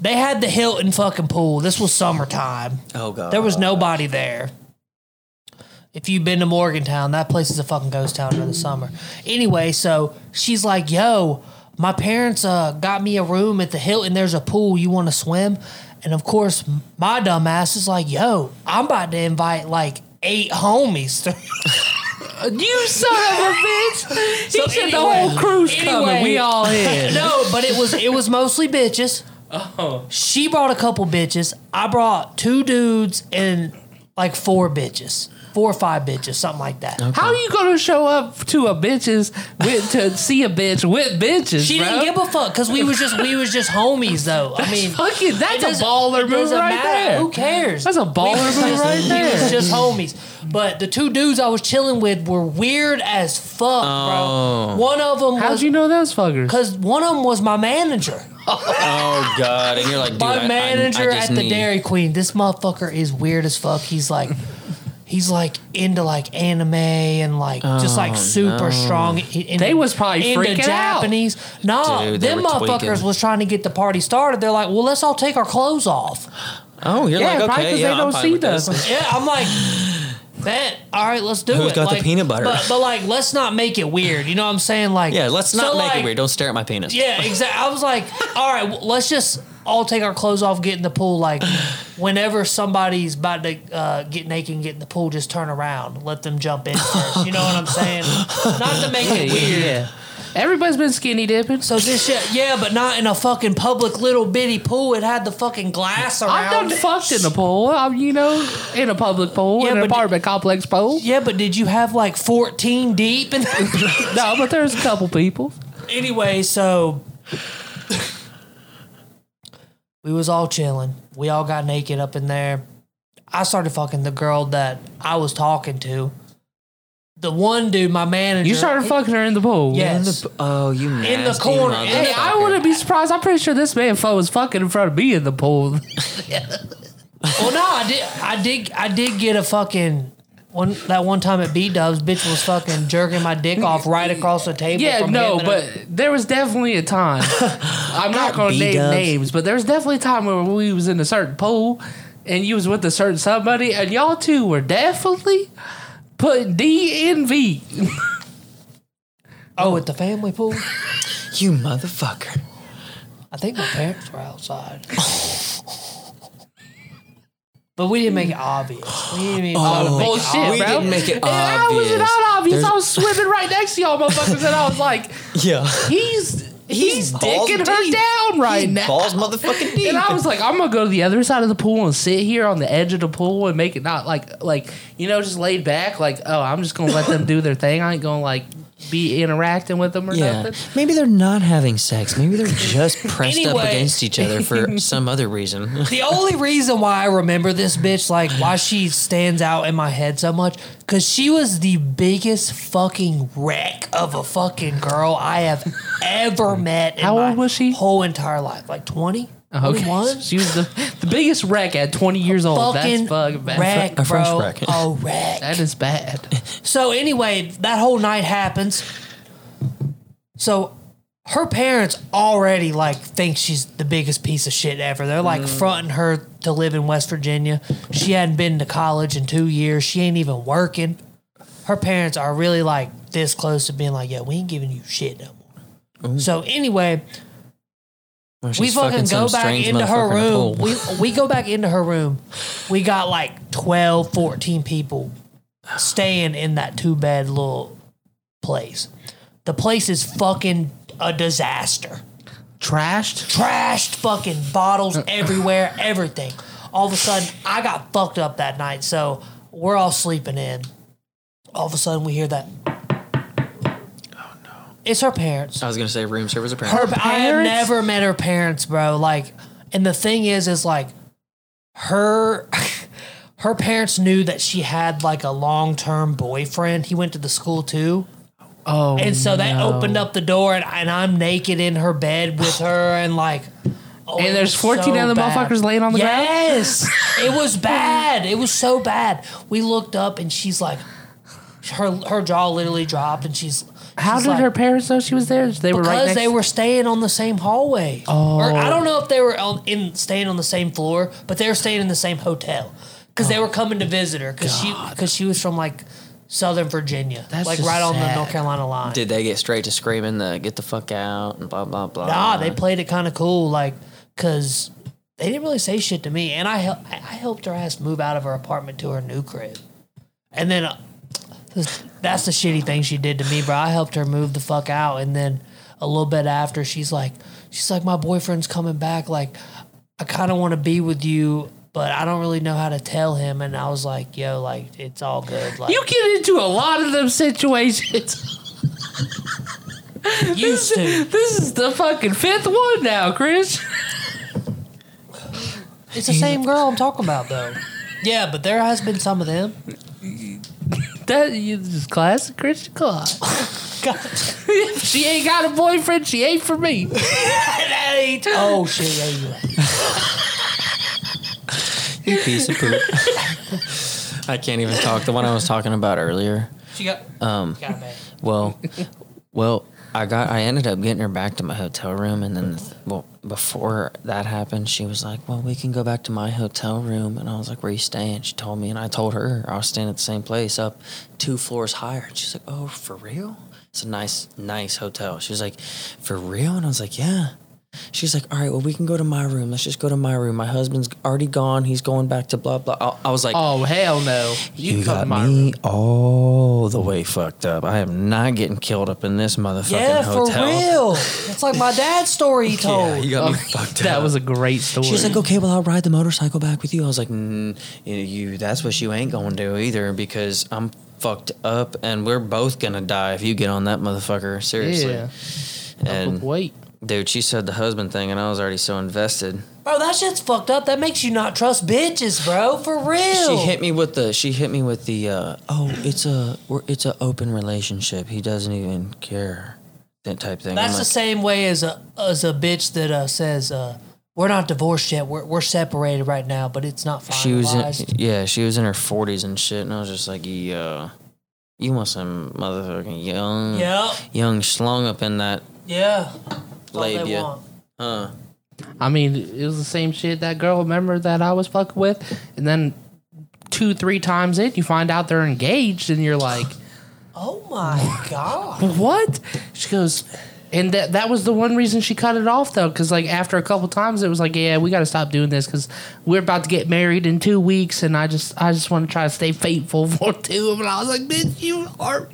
they had the Hilton fucking pool. This was summertime. oh god. There was nobody there. If you've been to Morgantown, that place is a fucking ghost town during the summer. Anyway, so she's like, "Yo, my parents uh, got me a room at the Hilton. There's a pool. You want to swim?" And of course, my dumb ass is like, "Yo, I'm about to invite like eight homies." to-" [LAUGHS] You son of a bitch! He So said the whole crew's coming. We all in. [LAUGHS] no, but it was it was mostly bitches. Oh. She brought a couple bitches. I brought two dudes and like four bitches. Four or five bitches, something like that. How are you gonna show up to a bitches with to see a bitch with bitches? She bro? didn't give a fuck because we was just we was just homies though. I mean, Fucking, it that's a baller move right matter. there. Who cares? That's a baller We move just- right We was just homies. But the two dudes I was chilling with were weird as fuck, Oh. bro. One of them How'd was you know those fuckers? because one of them was my manager. Oh god, and you're like, dude, my I- manager I just at the need- Dairy Queen. This motherfucker is weird as fuck. He's like, he's like into like anime and like just like oh, super strong. in- They was probably into freaking out. Japanese. No, Dude, they them were motherfuckers tweaking. was trying to get the party started. They're like, well, let's all take our clothes off. Oh, you're Yeah, like, probably okay, 'cause yeah, they I'm don't fine see with the- this. [LAUGHS] Yeah, I'm like. Bet. All right, let's do Who's it. got the peanut butter? But, but like, let's not make it weird. You know what I'm saying? Like, Yeah, let's not so, make like, it weird. Don't stare at my penis. Yeah, [LAUGHS] exactly. I was like, all right, well, let's just all take our clothes off, get in the pool. Like, whenever somebody's about to uh, get naked and get in the pool, just turn around, let them jump in first. You know what I'm saying? Not to make it weird. yeah. Everybody's been skinny dipping. So this shit, yeah, but not in a fucking public little bitty pool. It had the fucking glass around. I've done it. fucked in a pool. I'm, you know, in a public pool, Yeah, in an apartment complex pool. Yeah, but did you have like 14 deep? And [LAUGHS] No, but there's a couple people. anyway, so we was all chilling. We all got naked up in there. I started fucking the girl that I was talking to. The one dude, my manager. You started fucking her in the pool. Yes. Oh, you In the corner, in the- Hey, I wouldn't be surprised. I'm pretty sure this man fo was fucking in front of me in the pool. [LAUGHS] [LAUGHS] Well, no, I did. I did. I did get a fucking one. That one time at B Dubs, bitch was fucking jerking my dick off right across the table. yeah, from no, him and but a- there was definitely a time. [LAUGHS] I'm not going to name B-dubs. names, but there was definitely a time where we was in a certain pool and you was with a certain somebody, and y'all two were definitely putting DNV. [LAUGHS] oh, at the family pool. [LAUGHS] You motherfucker. I think my parents were outside. [LAUGHS] But we didn't make it obvious. We didn't oh, to make oh, it Bullshit, obvious. We bro. didn't make it And How was obvious. not obvious? There's- I was swimming right next to y'all motherfuckers, and I was like, Yeah. he's he's, balls dicking her deep. down right He's now. balls motherfucking deep. And I was like, I'm gonna go to the other side of the pool and sit here on the edge of the pool and make it not like like you know just laid back. Like, oh, I'm just gonna let them do their thing. I ain't gonna like be interacting with them or yeah. nothing. Maybe they're not having sex. Maybe they're just [LAUGHS] pressed up against each other for [LAUGHS] some other reason. The only reason why I remember this bitch, like why she stands out in my head so much, because she was the biggest fucking wreck of a fucking girl I have ever met in How my old was she? whole entire life. Like 20? Okay, [LAUGHS] 21? she was the the biggest wreck at 20 years old. Fucking That's fucking bad. wreck, A fresh bro. wreck. A wreck. That is bad. [LAUGHS] So anyway, that whole night happens. So her parents already like think she's the biggest piece of shit ever. They're like Mm. fronting her to live in West Virginia. She hadn't been to college in two years. She ain't even working. Her parents are really like this close to being like, "Yeah, we ain't giving you shit no more." So anyway, Or we she's fucking go back into her room. We we go back into her room. We got like 12, 14 people staying in that two bed little place. The place is fucking a disaster. Trashed. Trashed fucking bottles everywhere, everything. All of a sudden, I got fucked up that night. So we're all sleeping in. All of a sudden, we hear that. No! It's her parents. I was gonna say room service Her, apparently. I have parents? never met her parents, bro. Like, and the thing is, is like, her, [LAUGHS] her parents knew that she had like a long term boyfriend. He went to the school too, Oh, and so they no. opened up the door, and, and I'm naked in her bed with [SIGHS] her, and like. oh, And it there's was 14 so other bad. motherfuckers laying on the ground? Yes, [LAUGHS] it was bad. It was so bad. We looked up, and she's like, her her jaw literally dropped, and she's. How she's did like, her parents know she was there? They were right because next. they were staying on the same hallway. Oh. Or I don't know if they were on, in staying on the same floor, but they were staying in the same hotel because they were coming to visit her because she because she was from like Southern Virginia, That's like just right on the sad. North Carolina line. Did they get straight to screaming the "get the fuck out" and blah blah blah? Nah, they played it kind of cool, like because they didn't really say shit to me, and I hel- I I helped her ass move out of her apartment to her new crib, and then. Uh, that's the shitty thing she did to me, bro. I helped her move the fuck out, and then a little bit after, she's like, she's like, my boyfriend's coming back. Like, I kind of want to be with you, but but I don't really know how to tell him. And I was like, yo, like it's all good. Like You get into a lot of them situations. [LAUGHS] used to. This is the fucking fifth one now, Chris. It's the same girl I'm talking about though. Yeah, but there has been some of them. [LAUGHS] That is classic Christian Claus. God, if she ain't got a boyfriend, she ain't for me. [LAUGHS] that ain't. Oh shit! Yeah, you. You piece of poop. I can't even talk. The one I was talking about earlier. She got Um, got a man. well, well, I got. I ended up getting her back to my hotel room, and then, well, before that happened, she was like, "Well, we can go back to my hotel room," and I was like, "Where you staying?" She told me, and I told her I was staying at the same place, up two floors higher. And she's like, "Oh, for real?" It's a nice, nice hotel. She was like, "For real?" And I was like, "Yeah." She's like, "All right, well, we can go to my room. Let's just go to my room. My husband's already gone. He's going back to blah blah." I, I was like, Oh hell no! you, to got my me room. all the way fucked up. I am not getting killed up in this motherfucking Yeah, for real. [LAUGHS] It's like my dad's story he [LAUGHS] told. Yeah, you got me fucked up. That was a great story. She's like, okay, well, I'll ride the motorcycle back with you. I was like, mm, you, you, that's what you ain't gonna do either because I'm fucked up and we're both gonna die if you get on that motherfucker. Seriously. yeah. And Wait. Dude, she said the husband thing, and I was already so invested. Bro, that shit's fucked up. That makes you not trust bitches, bro. For real. She hit me with the. She hit me with the. Uh, oh, it's a. We're, it's an open relationship. He doesn't even care. That type thing. That's the same way as a as a bitch that uh, says uh, we're not divorced yet. We're we're separated right now, but it's not she was in, finalized. yeah she was in her 40s and shit and i was just like yeah you want some motherfucking young yeah, young slung up in that yeah. That's all they Labia. want. huh I mean, it was the same shit that girl remember that I was fucking with, and then two, three times in, you find out they're engaged, and you're like, [GASPS] Oh my god. [LAUGHS] "What?" She goes, and that that was the one reason she cut it off though, because like after a couple times, it was like, "Yeah, we got to stop doing this because we're about to get married in two weeks, and I just I just want to try to stay faithful [LAUGHS] for two of them." And I was like, "Bitch, you are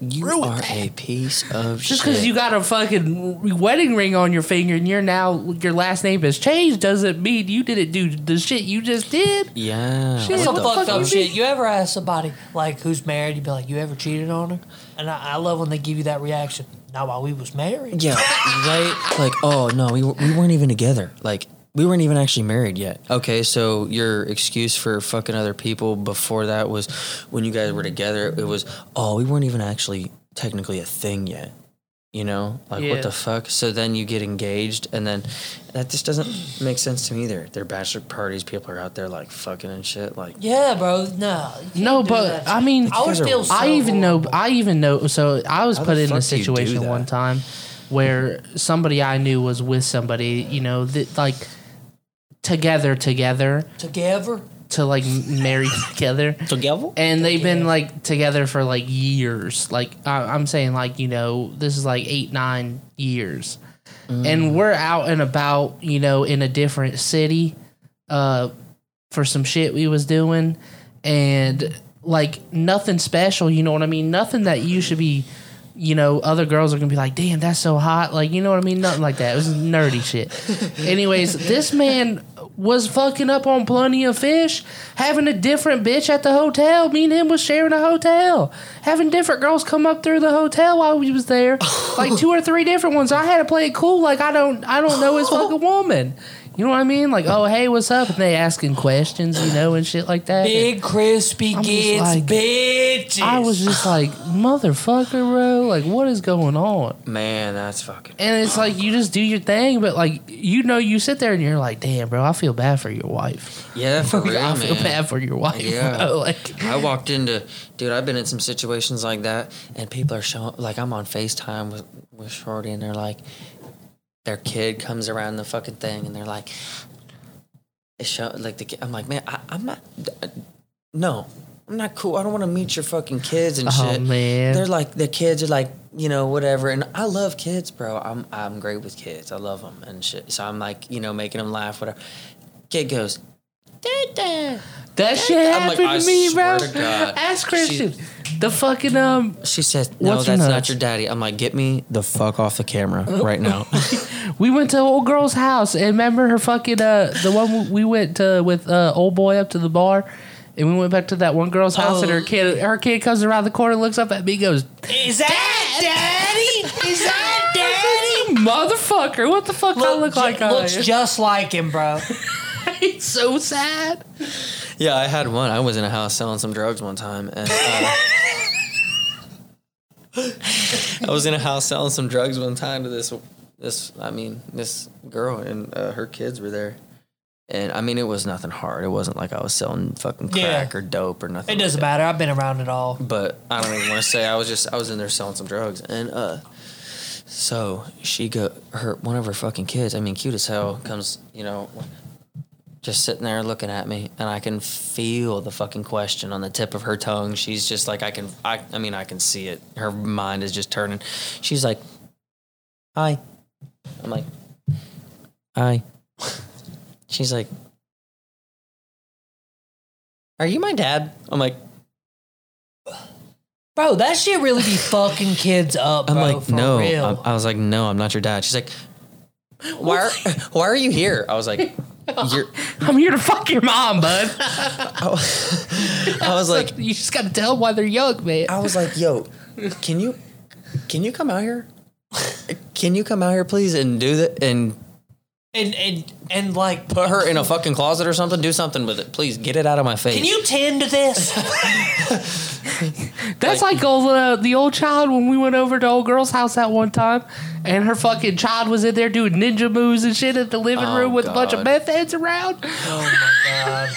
you ruined are that." a piece of Just because you got a fucking wedding ring on your finger and you're now your last name has changed doesn't mean you didn't do the shit you just did. yeah Shit, Some what the fucked fuck up you shit. mean? You ever ask somebody like who's married? you'd be like, you ever cheated on her? And I, I love when they give you that reaction. Not while we was married. yeah right? Like oh no we, we weren't even together. Like we weren't even actually married yet. Okay so your excuse for fucking other people before that was when you guys were together it was oh we weren't even actually technically a thing yet you know like Yeah. what the fuck so then you get engaged and then that just doesn't make sense to me either they're bachelor parties people are out there like fucking and shit like Yeah, bro. No. No, but that I mean, I would guys are- feel. So I even know. I even know so I was How put in a fuck do you do situation one time where somebody I knew was with somebody, you know, that like together together together. To like marry [LAUGHS] together. together and they've been like together for like years. Like I, I'm saying, like you know, this is like eight, nine years, and we're out and about, you know, in a different city, uh, for some shit we was doing, and like nothing special. You know what I mean? Nothing that you should be. You know, other girls are gonna be like, "Damn, that's so hot!" Like, you know what I mean? Nothing like that. It was nerdy shit. [LAUGHS] Anyways, this man was fucking up on plenty of fish, having a different bitch at the hotel. Me and him was sharing a hotel, having different girls come up through the hotel while we was there, like two or three different ones. I had to play it cool, like I don't, I don't know his [LAUGHS] fucking woman. You know what I mean? Like, oh hey, what's up? And they asking questions, you know, and shit like that. Big crispy I'm just gets like- bitches. I was just like, motherfucker, bro. Like, what is going on? man that's fucking And it's like you just do your thing, but like you know, you sit there and you're like, damn, bro, I feel bad for your wife. yeah for [LAUGHS] real I feel man bad for your wife. Yeah. bro. [LAUGHS] Like, I walked into, dude. I've been in some situations like that, and people are showing, like, I'm on Facetime with with Shorty, and they're like, their kid comes around the fucking thing, and they're like, it's show like the kid. I'm like, man, I, I'm not, no, I'm not cool. I don't want to meet your fucking kids and Oh, shit. man. they're like the kids are like, you know, whatever. And I love kids, bro. I'm I'm great with kids. I love them and shit. So I'm like, you know, making them laugh, whatever. Kid goes, Dada. that shit like, happened I to me, bro. swear to God. Ask She- Christian. The fucking um, She says, "No, that's not your daddy." I'm like, "Get me the fuck off the camera right now." [LAUGHS] we went to old girl's house and remember her fucking uh the one we went to with uh old boy up to the bar. And we went back to that one girl's house, and her Oh. kid, her kid comes around the corner, looks up at me, goes, Is that daddy? Is that [LAUGHS] daddy? "Motherfucker, what the fuck I look like?" looks I just like him, bro. [LAUGHS] It's so sad. yeah, I had one. I was in a house selling some drugs one time, and uh, I was in a house selling some drugs one time to this this I mean this girl, and uh, her kids were there. And I mean, it was nothing hard. It wasn't like I was selling fucking crack Yeah. or dope or nothing. It like doesn't that. matter. I've been around it all. but I don't even want to say. I was just I was in there selling some drugs, and uh, so she go her one of her fucking kids. I mean, cute as hell comes, you know, just sitting there looking at me, and I can feel the fucking question on the tip of her tongue. She's just like I can I I mean I can see it. Her mind is just turning. She's like, "Hi," I'm like, "Hi." [LAUGHS] She's like, "Are you my dad?" I'm like. Bro, that shit really be fucking kids up, I'm bro. like, no. I'm- I was like, no, I'm not your dad. She's like, why are, why are you here? I was like, [LAUGHS] I'm here to fuck your mom, bud. [LAUGHS] I was like, [LAUGHS] you just gotta tell them why they're young, man. I was like, yo, can you, can you come out here? Can you come out here, please, and do that and and and and like, put her in a fucking closet or something? Do something with it, please. Get it out of my face. can you tend to this? That's like, old, uh, the old child when we went over to old girl's house that one time, and her fucking child was in there doing ninja moves and shit at the living Oh, room with a bunch of meth heads around. oh my god.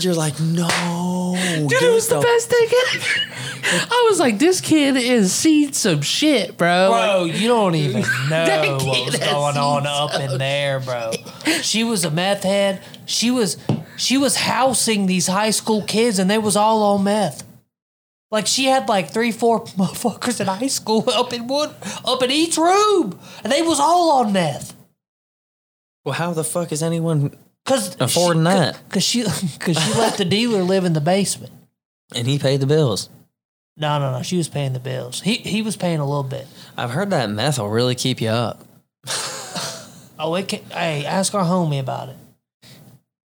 You're like, no, Dude, it was the best thing ever. I was like, this kid is seen some shit, bro. Bro, you don't even know what was going on up in there, bro. She was a meth head. She was she was housing these high school kids and they was all on meth. Like she had like three, four [LAUGHS] motherfuckers in high school up in one up in each room. And they was all on meth. Well, how the fuck is anyone? Cause Affording she, that. Cause she [LAUGHS] cause she let the dealer live in the basement. And he paid the bills. No, no, no. She was paying the bills. He he was paying a little bit. I've heard that meth will really keep you up. Oh, it can, hey, ask our homie about it.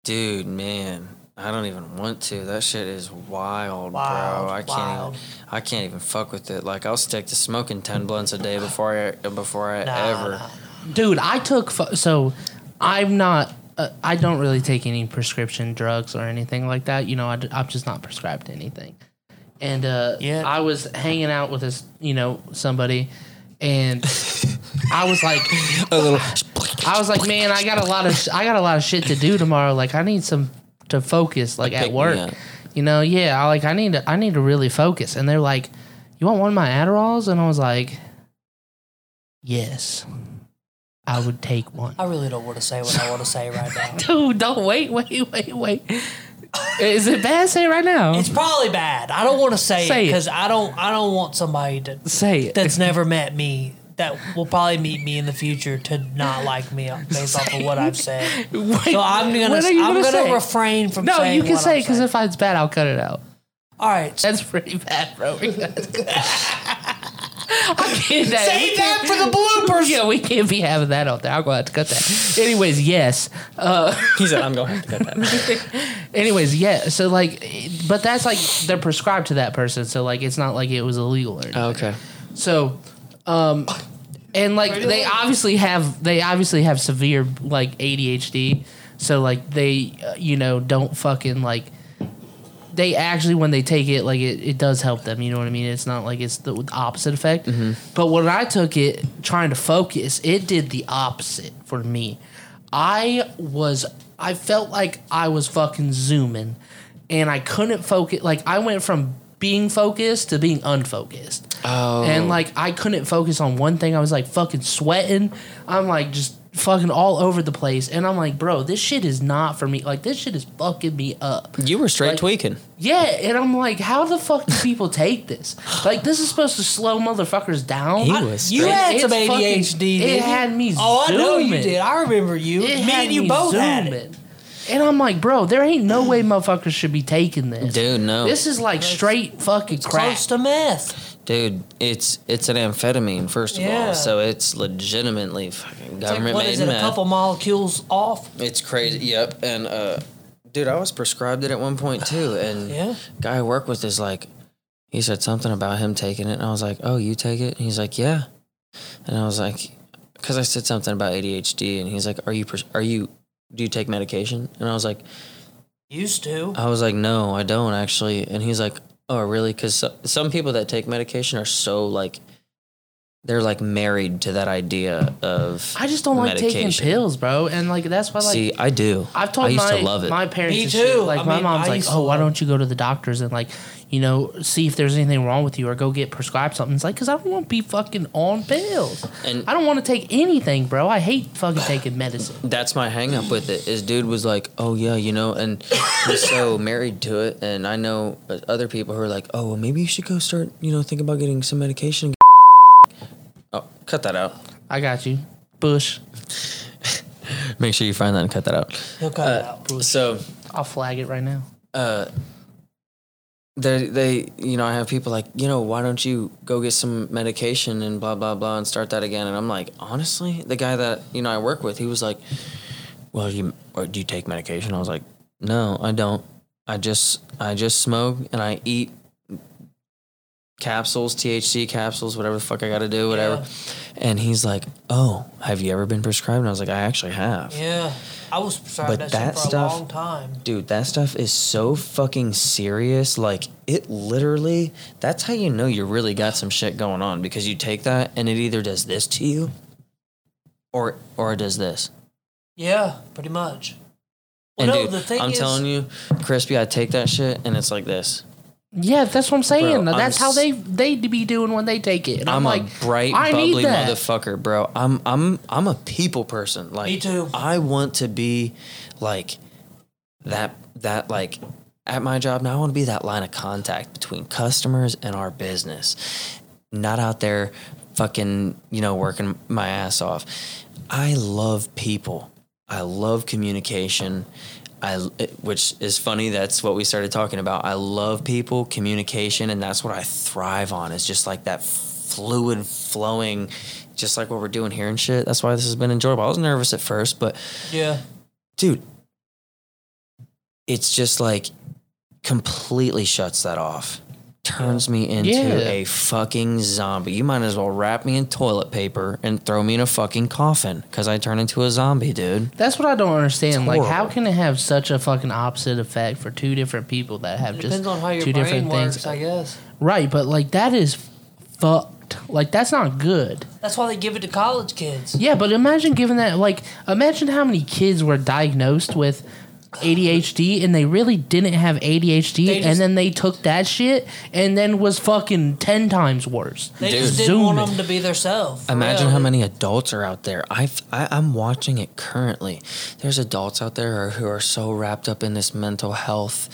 Dude, man, I don't even want to. That shit is wild, Wild, bro. I can't even. I can't even fuck with it. Like I'll stick to smoking ten blunts a day before I before I Nah, ever. nah. Dude, I took fu- so I'm not. Uh, I don't really take any prescription drugs or anything like that. You know, I, am just not prescribed anything. And uh, Yeah. I was hanging out with this, you know, somebody, and [LAUGHS] I was like, A little. I was like, man, I got a lot of, sh- I got a lot of shit to do tomorrow. Like, I need some to focus, like pick at me work. up. You know, yeah, I like, I need to, I need to really focus. And they're like, you want one of my Adderalls? And I was like, yes, I would take one. I really don't want to say what I want to say right now. [LAUGHS] Dude, don't wait, wait, wait, wait. Is it bad? Say it right now. It's probably bad. I don't want to say, Say it it. because I don't. I don't want somebody to, Say it. that's never met me that will probably meet me in the future to not like me based off of what I've said. Wait, So I'm gonna. what are I'm gonna gonna refrain from. no, saying you can what say I'm because saying. if it's bad, I'll cut it out. all right, That's pretty bad, bro. [LAUGHS] [LAUGHS] I can't. save that for the bloopers. Yeah, we can't be having that out there. I'm going to have to cut that. Anyways, yes. Uh, [LAUGHS] He said, "I'm going to cut that." anyways, yeah. So like, but that's like they're prescribed to that person. So like, it's not like it was illegal or anything. okay. So, um, and like they obviously have they obviously have severe like ADHD. So like they uh, you know don't fucking like they actually when they take it like it, it does help them. You know what I mean? It's not like it's the opposite effect. But when I took it trying to focus, it did the opposite for me. I was I felt like I was fucking zooming and I couldn't focus like I went from being focused to being unfocused. Oh. And like I couldn't focus on one thing. I was like fucking sweating. I'm like just fucking all over the place. And I'm like, bro, this shit is not for me. Like this shit is fucking me up. You were straight Like- tweaking. Yeah, and I'm like, how the fuck do people take this? Like this is supposed to slow motherfuckers down. He was You straight. had some It's fucking- ADHD. it had me Oh, I know you did. I remember you. It me had and you me both had it. And I'm like, bro, there ain't no way motherfuckers should be taking this. Dude, no. This is like straight fucking crack. Close to meth. Dude, it's it's an amphetamine first of Yeah. all, so it's legitimately fucking like, government what made is it? A couple molecules off. It's crazy. Yep. And uh, dude, I was prescribed it at one point too. And [SIGHS] Yeah. guy I work with is like, he said something about him taking it, and I was like, oh, you take it? And he's like, yeah. And I was like, because I said something about ADHD, and he's like, are you pres- are you do you take medication? And I was like, Used to. I was like, no, I don't actually. And he's like, oh, really? Because some people that take medication are so like, they're like married to that idea of. I just don't like taking pills, bro. And like that's why like See, I do. I've told I used my, to love it. my parents Me too. shit, like I my mean, mom's I like, oh, why don't you go to the doctors and like, you know, see if there's anything wrong with you or go get prescribed something. It's like, cause I don't want to be fucking on pills. And- I don't want to take anything, bro. I hate fucking taking medicine. [SIGHS] that's my hang up with it is dude was like oh yeah you know and he's so [COUGHS] married to it and i know uh, other people who are like oh well maybe you should go start you know think about getting some medication oh cut that out I got you, Bush. [LAUGHS] make sure you find that and cut that out He'll cut it out. Bush. so I'll flag it right now. uh they they you know i have people like you know why don't you go get some medication and blah blah blah and start that again? And i'm like honestly the guy that you know i work with he was like well you do you take medication? I was like no i don't. I just i just smoke and i eat capsules thc capsules whatever the fuck i gotta do whatever and he's like oh have you ever been prescribed and i was like i actually have Yeah. I was prescribed But that, that shit for stuff- a long time. Dude, that stuff is so fucking serious. Like, it literally, that's how you know you really got some shit going on because you take that and it either does this to you or or it does this. Yeah, pretty much. Well, And no, dude, the thing I'm is, telling you, Crispy, I take that shit and it's like this. Yeah, that's what I'm saying. Bro, I'm that's how they they be doing when they take it. And I'm, I'm, like, a bright, I bubbly motherfucker, bro. I'm I'm I'm a people person. Like Me too. I want to be like that that like at my job now I want to be that line of contact between customers and our business. Not out there fucking, you know, working my ass off. I love people. I love communication. I, which is funny. That's what we started talking about. I love people, communication, and that's what I thrive on. It's just like that fluid flowing, just like what we're doing here and shit. That's why this has been enjoyable. I was nervous at first, but yeah, dude, it's just like completely shuts that off. Turns me into Yeah. a fucking zombie. You might as well wrap me in toilet paper and throw me in a fucking coffin because I turn into a zombie, dude. That's what I don't understand. Like, how can it have such a fucking opposite effect for two different people that have it just on how your two brain different works, things? I guess. Right, but like that is fucked. Like that's not good. That's why they give it to college kids. Yeah, but imagine giving that. Like, imagine how many kids were diagnosed with ADHD and they really didn't have ADHD, just- and then they took that shit and then was fucking ten times worse. They Dude. just didn't want them to be themselves. for Imagine real. how many adults are out there. I've, I, I'm watching it currently. There's adults out there who are so wrapped up in this mental health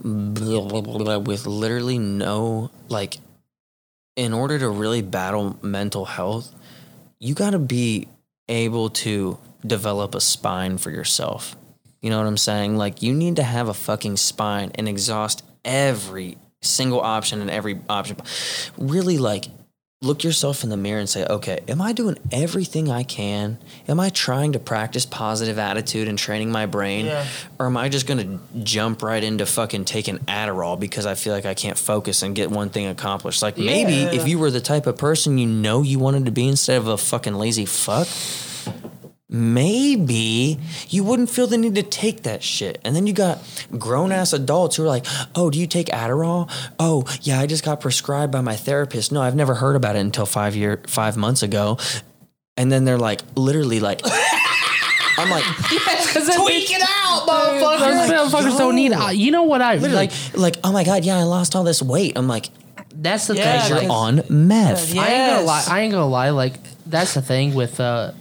blah, blah, blah, blah, with literally no, like, in order to really battle mental health, you got to be able to develop a spine for yourself. You know what I'm saying? Like, you need to have a fucking spine and exhaust every single option and every option. Really, like, look yourself in the mirror and say, okay, am I doing everything I can? Am I trying to practice positive attitude and training my brain? Yeah. Or am I just going to jump right into fucking taking Adderall because I feel like I can't focus and get one thing accomplished? Like maybe if you were the type of person you know you wanted to be instead of a fucking lazy fuck, maybe you wouldn't feel the need to take that shit. And then you got grown ass adults who are like, oh, do you take Adderall? Oh, yeah, I just got prescribed by my therapist. No, I've never heard about it until five year five months ago. And then they're like, literally like, [LAUGHS] I'm like, [LAUGHS] Tweak it out, motherfuckers. like, Those motherfuckers don't need. yo. uh, You know what I literally, like? like, oh my god, yeah, I lost all this weight. I'm like, That's the Yeah, thing. you're like- on meth. Yeah. I ain't gonna lie. I ain't gonna lie. Like that's the thing with uh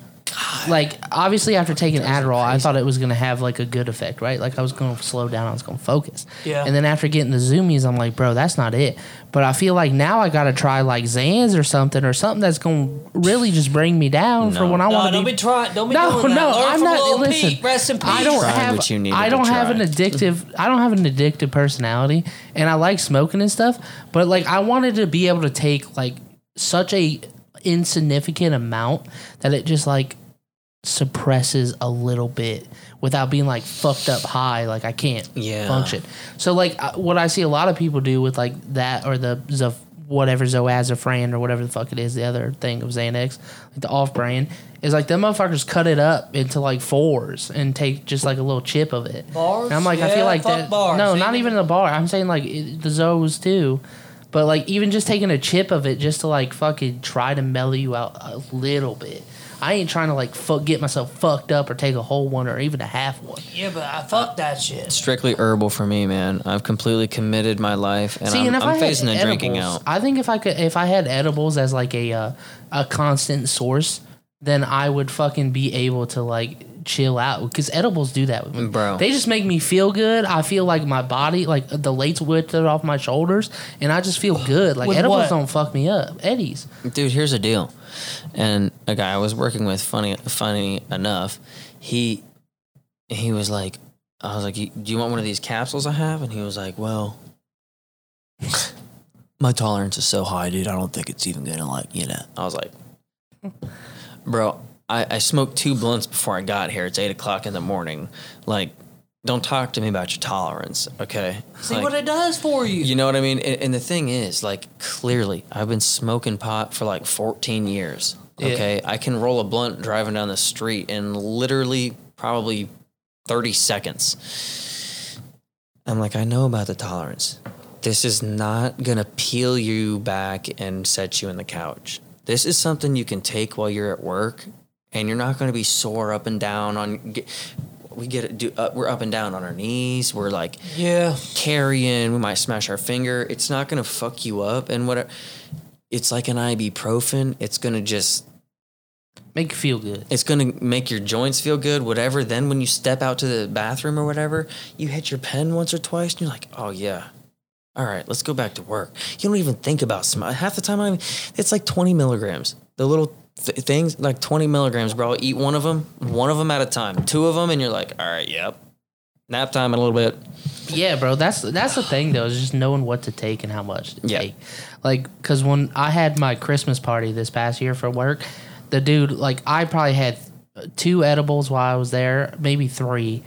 like obviously after taking Adderall, I thought it was gonna have like a good effect, right? Like I was gonna slow down, I was gonna focus. Yeah. And then after getting the zoomies, I'm like, bro, that's not it. But I feel like now I gotta try like Zans or something or something that's gonna really just bring me down for when I No, want to don't be. be trying. Don't be no, doing that. no, Learn I'm not. Listen, Peep. Rest in peace. I don't Try have. you I don't have an addictive. I don't have an addictive personality, and I like smoking and stuff. But like, I wanted to be able to take like such a insignificant amount that it just like suppresses a little bit without being like fucked up high. Like I can't Yeah. function. So like I- what I see a lot of people do with like that or the Zof, whatever Zoazafran or whatever the fuck it is, the other thing of Xanax, like the off brand, is like them motherfuckers cut it up into like fours and take just like a little chip of it. Bars? And I'm like, I feel like that. bars. No, not even the bar. I'm saying like it, the Zos too. But like even just taking a chip of it just to like fucking try to mellow you out a little bit. I ain't trying to like fuck, get myself fucked up or take a whole one or even a half one. Yeah, but I fuck that shit. Strictly herbal for me, man. I've completely committed my life, and See, I'm, and if I'm I phasing the drinking out. I think if I could, if I had edibles as like a uh, a constant source, then I would fucking be able to like chill out because edibles do that with me, Bro. They just make me feel good. I feel like my body, like the weights lifted off my shoulders, and I just feel [SIGHS] good. Like With edibles what? don't fuck me up. Eddies. Dude, here's the deal. And a guy I was working with, funny, funny enough, he he was like, I was like, "Do you want one of these capsules I have?" And he was like, "Well, [LAUGHS] my tolerance is so high, dude. I don't think it's even gonna like, you know." I was like, "Bro, I, I smoked two blunts before I got here. It's eight o'clock in the morning. Like, don't talk to me about your tolerance, okay?" See Like- what it does for you. you know what I mean? And, and the thing is, like, clearly, I've been smoking pot for like 14 years. Yeah. Okay. I can roll a blunt driving down the street in literally probably 30 seconds. I'm like, I know about the tolerance. This is not to peel you back and set you in the couch. This is something you can take while you're at work, and you're not going to be sore up and down on. Get, we get it. Do, uh, we're up and down on our knees. We're like, yeah. carrying. We might smash our finger. It's not going to fuck you up. And whatever. It's like an ibuprofen. It's going to just, Make you feel good. it's going to make your joints feel good, whatever. Then when you step out to the bathroom or whatever, you hit your pen once or twice and you're like, oh, yeah. All right, let's go back to work. You don't even think about smoke. Half the time, I it's like 20 milligrams. The little th- things, like 20 milligrams, bro. Eat one of them, one of them at a time. Two of them, and you're like, all right, yep. Nap time in a little bit. Yeah, bro. That's that's the thing though, is just knowing what to take and how much to Yeah. take. Like, cause when I had my Christmas party this past year for work, the dude, like, I probably had two edibles while I was there, maybe three.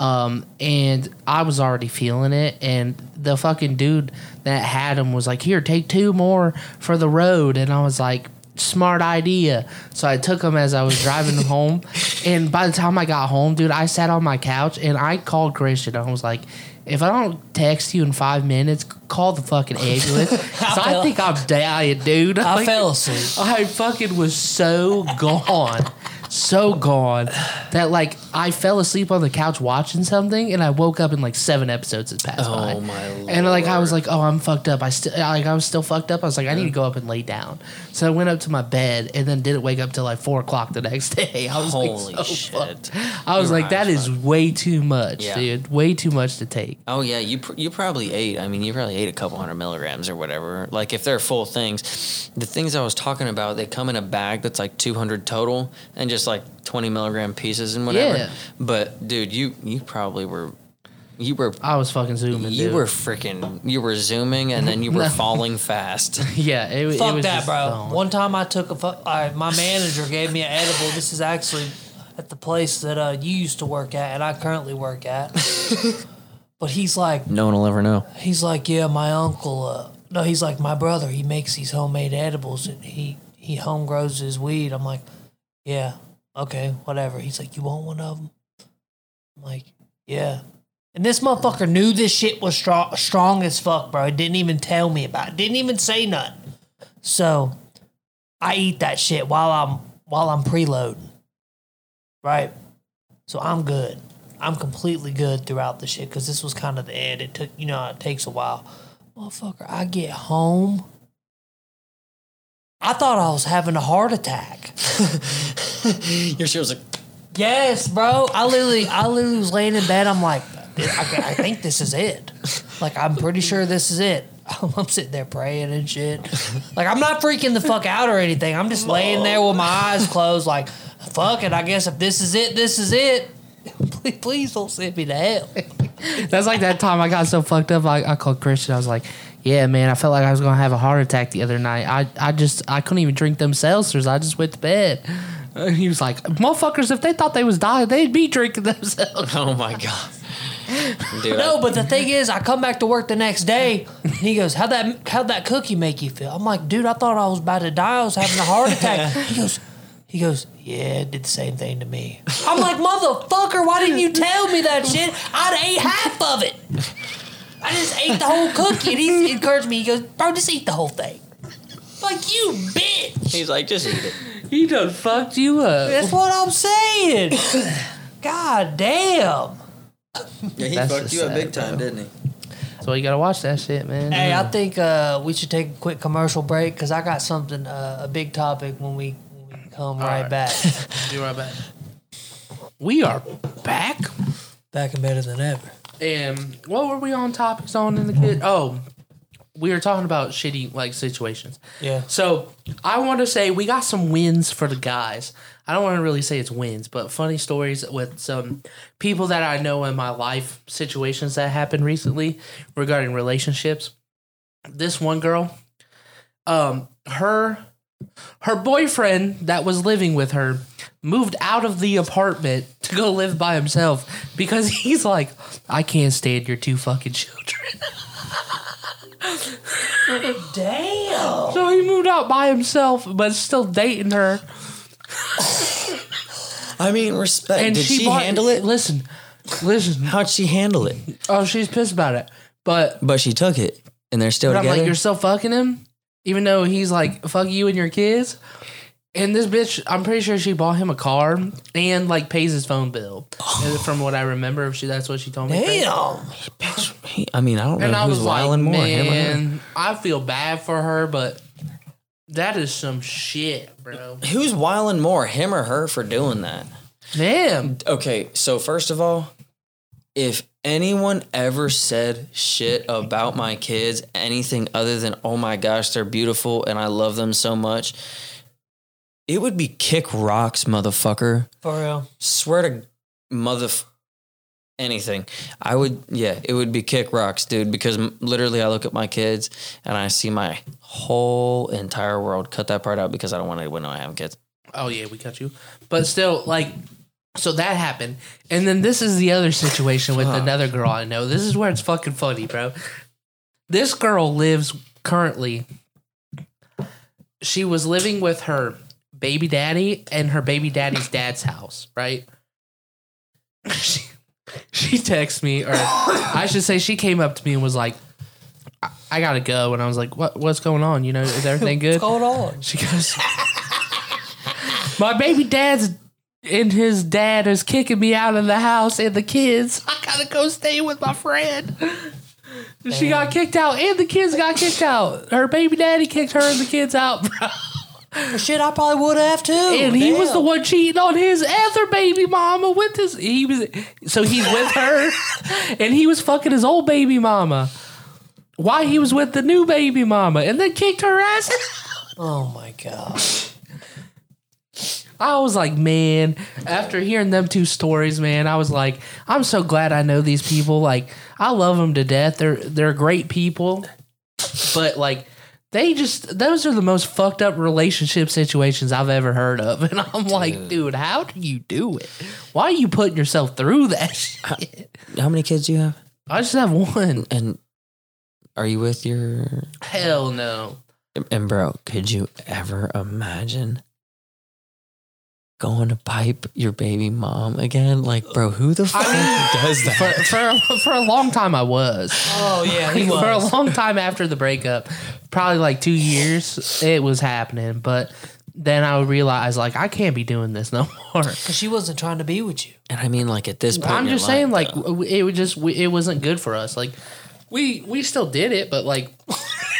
Um, and I was already feeling it, and the fucking dude that had him was like, "Here, take two more for the road," and I was like, "Smart idea." So I took them as I was driving home, and by the time I got home, dude, I sat on my couch and I called Christian. I was like, "If I don't text you in five minutes, call the fucking ambulance." [LAUGHS] so I fell- think I'm dying, dude. I Like, fell asleep. I fucking was so gone, so gone that like I fell asleep on the couch watching something, and I woke up and like seven episodes had passed by. Oh, my And like I was like, oh, I'm fucked up. I still like I was still fucked up. I was like, I need to go up and lay down. So I went up to my bed and then didn't wake up till like four o'clock the next [LAUGHS] day. I was Holy like, so shit. fucked. I was Your like, that is is way too much, Yeah. dude. Way too much to take. Oh yeah, you pr- you probably ate. I mean, you probably ate a couple hundred milligrams or whatever. Like if they're full things, the things I was talking about, they come in a bag that's like two hundred total, and just like twenty milligram pieces and whatever. Yeah. But dude, you you probably were, you were. I was fucking zooming. You dude. were freaking. You were zooming, and then you were [LAUGHS] No. falling fast. [LAUGHS] yeah. It, it Fuck was that, just bro. gone. One time I took a fu- I, my manager gave me an edible. This is actually at the place that uh, you used to work at, and I currently work at. [LAUGHS] but he's like, No one will ever know. he's like, yeah, my uncle. Uh, no, he's like my brother. He makes these homemade edibles, and he he home grows his weed. I'm like, yeah, okay, whatever. He's like, you want one of them? I'm like, yeah. And this motherfucker knew this shit was strong, strong as fuck, bro. Didn't even tell me about it. Didn't even say nothing. So I eat that shit while I'm while I'm preloading. Right? So I'm good. I'm completely good throughout the shit because this was kind of the end. It took, you know, it takes a while. Motherfucker, I get home. I thought I was having a heart attack. [LAUGHS] Your shit was like, Yes, bro. I literally, I literally was laying in bed. I'm like, I, I think this is it. Like, I'm pretty sure this is it. [LAUGHS] I'm sitting there praying and shit. Like, I'm not freaking the fuck out or anything. I'm just laying there with my eyes closed, like, fuck it. I guess if this is it, this is it. [LAUGHS] Please, please don't send me to hell. That's like that time I got so fucked up. I, I called Christian. I was like, "Yeah, man, I felt like I was gonna have a heart attack the other night. I, I just I couldn't even drink them seltzers. I just went to bed." And he was like, "Motherfuckers, if they thought they was dying, they'd be drinking themselves." oh my god. Dude, No, I- but the thing is, I come back to work the next day. And he goes, "How'd that how'd that cookie make you feel?" I'm like, "Dude, I thought I was about to die. I was having a heart attack." [LAUGHS] He goes, "He goes, yeah, it did the same thing to me." I'm like, "Motherfucker, why didn't you tell me that shit? I'd ate half of it. I just ate the whole cookie." And he [LAUGHS] encouraged me. He goes, "Bro, just eat the whole thing." Like you bitch. he's like, just eat it. He done fucked you up. That's what I'm saying. God damn. Yeah, he That's fucked just you up sad, big time, bro. didn't he? So you gotta watch that shit, man. Hey, I think uh, we should take a quick commercial break because I got something, uh, a big topic when we, when we come right, right. back. [LAUGHS] Be right back. We are back. back and better than ever. And what were we on topics on in the kid? Oh, we were talking about shitty like situations. Yeah. So I want to say we got some wins for the guys. I don't want to really say it's wins, but funny stories with some people that I know in my life situations that happened recently regarding relationships. This one girl, um, her her boyfriend that was living with her moved out of the apartment to go live by himself because he's like, I can't stand your two fucking children. [LAUGHS] Damn. So he moved out by himself, but still dating her. I mean, respect. And Did she, bought- handle it? Listen, listen. How'd she handle it? Oh, she's pissed about it. But, But she took it, and they're still but I'm like, you're still fucking him, even though he's like, fuck you and your kids. And this bitch, I'm pretty sure she bought him a car and like pays his phone bill. And [SIGHS] From what I remember, if she that's what she told me. Damn. Bitch, he- I mean, I don't And know I who's was like, wilding more, him or man, I feel bad for her, but that is some shit, bro. Who's wilding more, him or her, for doing that? Damn. Okay, so first of all, if anyone ever said shit about my kids, anything other than, oh my gosh, they're beautiful and I love them so much, it would be kick rocks, motherfucker. For real. Swear to mother anything. I would, yeah, it would be kick rocks, dude, because literally I look at my kids and I see my whole entire world. Cut that part out because I don't want anyone to know I have kids. Oh yeah, we cut you. But still, like, so that happened, and then this is the other situation with another girl I know. This is where it's fucking funny, bro. This girl lives currently. She was living with her baby daddy and her baby daddy's dad's house, right? [LAUGHS] She, she texted me, or I should say, she came up to me and was like, "I, I gotta go," and I was like, "What? What's going on? You know, is everything [LAUGHS] good?" What's going on? She goes, My baby dad's and his dad is kicking me out of the house and the kids. I gotta go stay with my friend. She got kicked out and the kids got kicked out. Her baby daddy kicked her and the kids out, bro. Shit, I probably would have too. And he was the one cheating on his other baby mama with his he was so he's with her and he was fucking his old baby mama. Why he was with the new baby mama and then kicked her ass. Oh my god. I was like, man, after hearing them two stories, man, I was like, I'm so glad I know these people. Like, I love them to death. They're they're great people, but like, they just those are the most fucked up relationship situations I've ever heard of. [LAUGHS] And I'm like, dude, how do you do it? Why are you putting yourself through that [LAUGHS] shit? How many kids do you have? I just have one. And are you with your Hell no. And bro, could you ever imagine going to pipe your baby mom again? Like, bro, who the fuck does that? For for for a long time, I was. Oh yeah, he [LAUGHS] for a long time after the breakup, probably like two years, it was happening. But then I would realize like I can't be doing this no more. Cause she wasn't trying to be with you. And I mean, like at this point, I'm in your just saying, life, like though, it was just it wasn't good for us. Like we we still did it, but like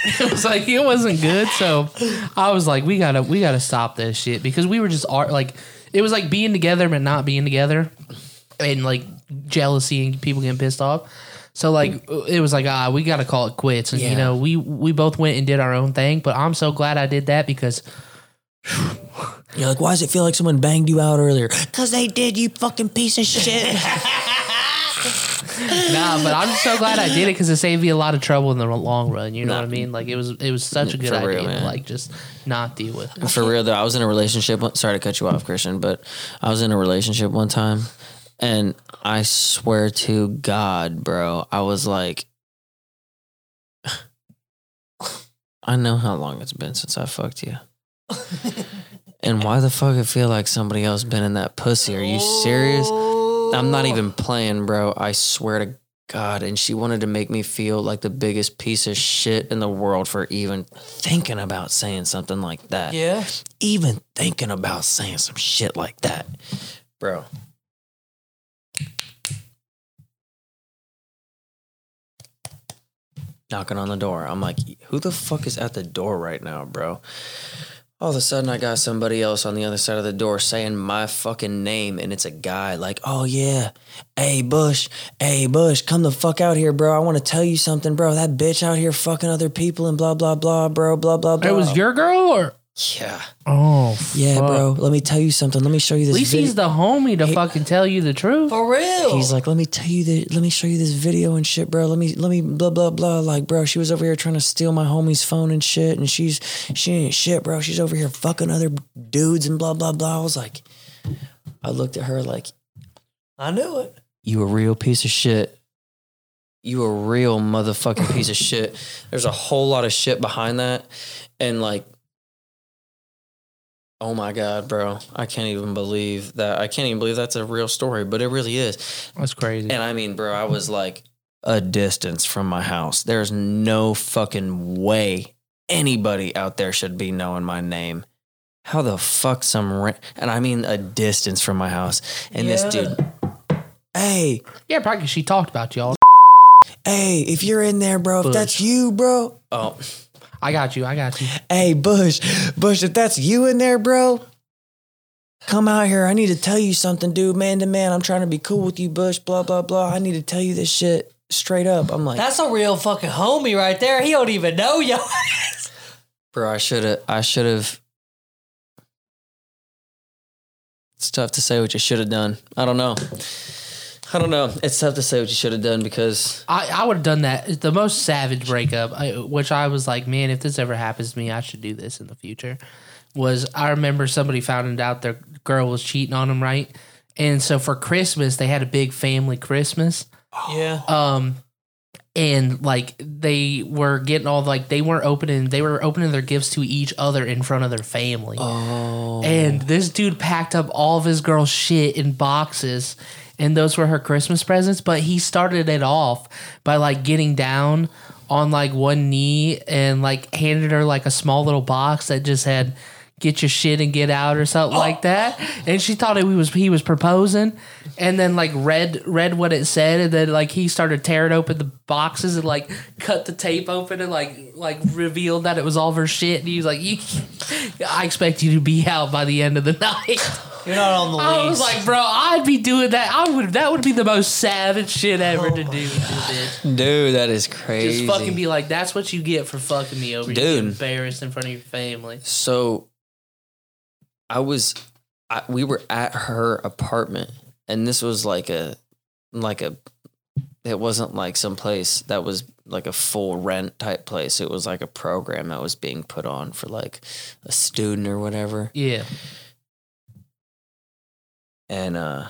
[LAUGHS] it was like it wasn't good. So I was like, we gotta we gotta stop this shit because we were just ar- like it was like being together but not being together, and like jealousy and people getting pissed off. So like it was like ah we got to call it quits, and you know we we both went and did our own thing. But I'm so glad I did that because You're like, why does it feel like someone banged you out earlier? Because they did, you fucking piece of shit. [LAUGHS] [LAUGHS] nah, but I'm so glad I did it because it saved me a lot of trouble in the long run. You know Nah. what I mean? Like it was it was such a good For idea real, to like just not deal with. it. For real though, I was in a relationship. Sorry to cut you off, Christian, but I was in a relationship one time, and I swear to God, bro, I was like, [SIGHS] I know how long it's been since I fucked you. [LAUGHS] and why the fuck I feel like somebody else been in that pussy? Are you serious? I'm not even playing, bro. I swear to God. And she wanted to make me feel like the biggest piece of shit in the world for even thinking about saying something like that. Yeah. Even thinking about saying some shit like that. Bro. Knocking on the door. I'm like, who the fuck is at the door right now, bro? All of a sudden, I got somebody else on the other side of the door saying my fucking name, and it's a guy like, oh yeah, hey Bush, hey Bush, come the fuck out here, bro. I want to tell you something, bro. That bitch out here fucking other people and blah blah blah, bro, blah blah blah. It was your girl or yeah, oh yeah, fuck. bro. Let me tell you something. Let me show you this. At this. least video. he's the homie to He- fucking tell you the truth. For real. He's like, let me tell you the, let me show you this video and shit, bro. Let me, let me, blah blah blah. Like, bro, she was over here trying to steal my homie's phone and shit, and she's, she ain't shit, bro. She's over here fucking other dudes and blah blah blah. I was like, I looked at her like, I knew it. you a real piece of shit. You a real motherfucking piece of shit. There's a whole lot of shit behind that, and like. Oh my god, bro! I can't even believe that. I can't even believe that's a real story, but it really is. That's crazy. And I mean, bro, I was like a distance from my house. There's no fucking way anybody out there should be knowing my name. How the fuck some ra- and I mean a distance from my house. And this dude, hey, yeah, probably she talked about y'all. hey, if you're in there, bro, if that's you, bro. Oh, I got you. I got you. hey, Bush, Bush, if that's you in there, bro. Come out here. I need to tell you something, dude. Man to man, I'm trying to be cool with you, Bush. Blah blah blah. I need to tell you this shit straight up. I'm like, That's a real fucking homie right there. He don't even know yo. Bro, I should have. I should have. It's tough to say what you should have done. I don't know. I don't know. It's tough to say what you should have done because I, I would have done that. The most savage breakup, I, which I was like, man, if this ever happens to me, I should do this in the future. Was I remember somebody found out their girl was cheating on them, right? And so for Christmas, they had a big family Christmas. yeah. Um, and like they were getting all like they weren't opening, they were opening their gifts to each other in front of their family. oh, And this dude packed up all of his girl's shit in boxes, and those were her Christmas presents. But he started it off by like getting down on like one knee and like handed her like a small little box that just had "get your shit and get out" or something [GASPS] like that. And she thought it was he was proposing, and then like read read what it said, and then like he started tearing open the boxes and like cut the tape open and like like revealed that it was all of her shit. And he was like, "You, I expect you to be out by the end of the [LAUGHS] night." You're not on the I was lease. like, bro, I'd be doing that. I would. That would be the most savage shit ever oh to do, bitch. dude, that is crazy. Just fucking be like, that's what you get for fucking me over. You get Dude. embarrassed in front of your family. So, I was, I, we were at her apartment, and this was like a, like a, it wasn't like some place that was like a full rent type place. It was like a program that was being put on for like a student or whatever. Yeah. And uh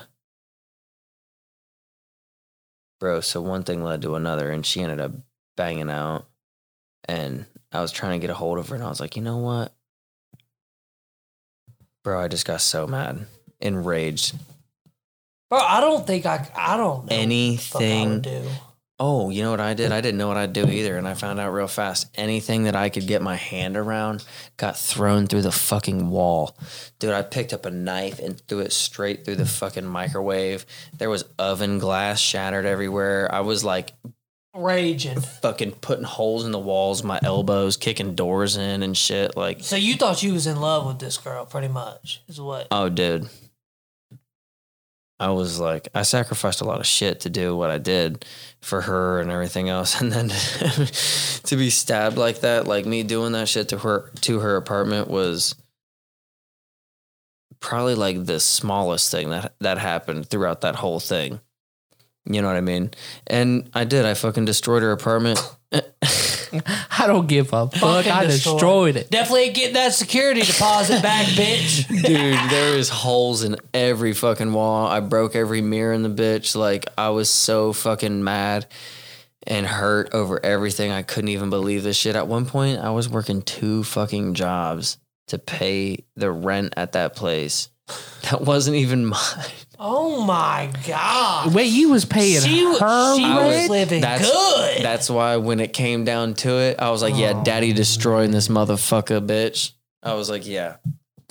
bro, so one thing led to another and she ended up banging out and I was trying to get a hold of her and I was like, "You know what? Bro, I just got so mad, enraged. Bro, I don't think I. I don't know. what the fuck I Anything would do. Oh, you know what I did? I didn't know what I'd do either, and I found out real fast. Anything that I could get my hand around got thrown through the fucking wall. Dude, I picked up a knife and threw it straight through the fucking microwave. There was oven glass shattered everywhere. I was like Raging. fucking putting holes in the walls, my elbows, kicking doors in and shit. Like, So you thought you was in love with this girl, pretty much, is what? oh, dude. I was like, I sacrificed a lot of shit to do what I did for her and everything else, [LAUGHS] and then [LAUGHS] to be stabbed like that, like me doing that shit to her to her apartment was probably like the smallest thing that that happened throughout that whole thing. You know what I mean? And I did. I fucking destroyed her apartment. [LAUGHS] [LAUGHS] I don't give a fuck. Fucking I destroyed. destroyed it. Definitely get that security deposit back, [LAUGHS] bitch. Dude, there was holes in every fucking wall. I broke every mirror in the bitch. Like I was so fucking mad and hurt over everything. I couldn't even believe this shit. At one point, I was working two fucking jobs to pay the rent at that place. That wasn't even mine. Oh my god. Wait, you was paying She, wa- her she rent? was living That's good. That's why when it came down to it, I was like, "Yeah, oh. Daddy destroying this motherfucker, bitch." I was like, "Yeah."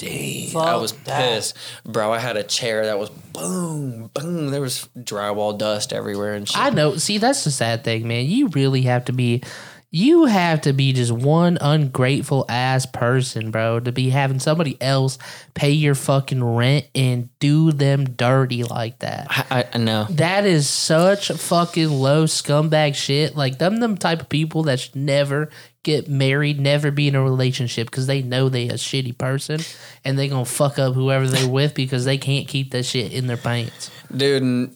Fuck I was that. pissed, bro. I had a chair that was boom, boom. There was drywall dust everywhere and shit. I know. See, that's the sad thing, man. You really have to be, you have to be just one ungrateful ass person, bro, to be having somebody else pay your fucking rent and do them dirty like that. I, I know. That is such fucking low scumbag shit. Like them, them type of people that should never get married, never be in a relationship because they know they a shitty person and they gonna fuck up whoever they're with because they can't keep that shit in their pants. dude.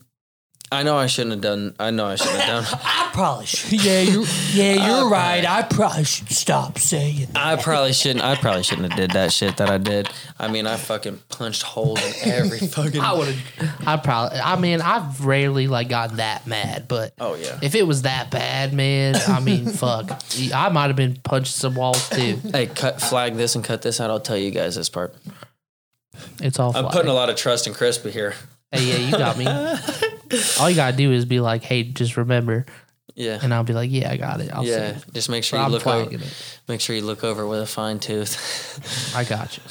I know I shouldn't have done. I know I shouldn't have done. [LAUGHS] I probably should. [LAUGHS] Yeah, you're, yeah, you're right. I probably should stop saying that. I probably shouldn't. I probably shouldn't have did that shit that I did. I mean, I fucking punched holes in every [LAUGHS] fucking. I would have. I probably. I mean, I've rarely like gotten that mad, but Oh yeah. if it was that bad, man, I mean, fuck, I might have been punching some walls too. Hey, cut flag this and cut this out. I'll tell you guys this part. It's all. I'm fly. putting a lot of trust in Crispy here. Hey, yeah, you got me. All you gotta do is be like, hey, just remember, Yeah. and I'll be like, yeah, I got it. I'll yeah. Just make sure But you look over. it. Make sure you look over with a fine tooth. [LAUGHS] I got you.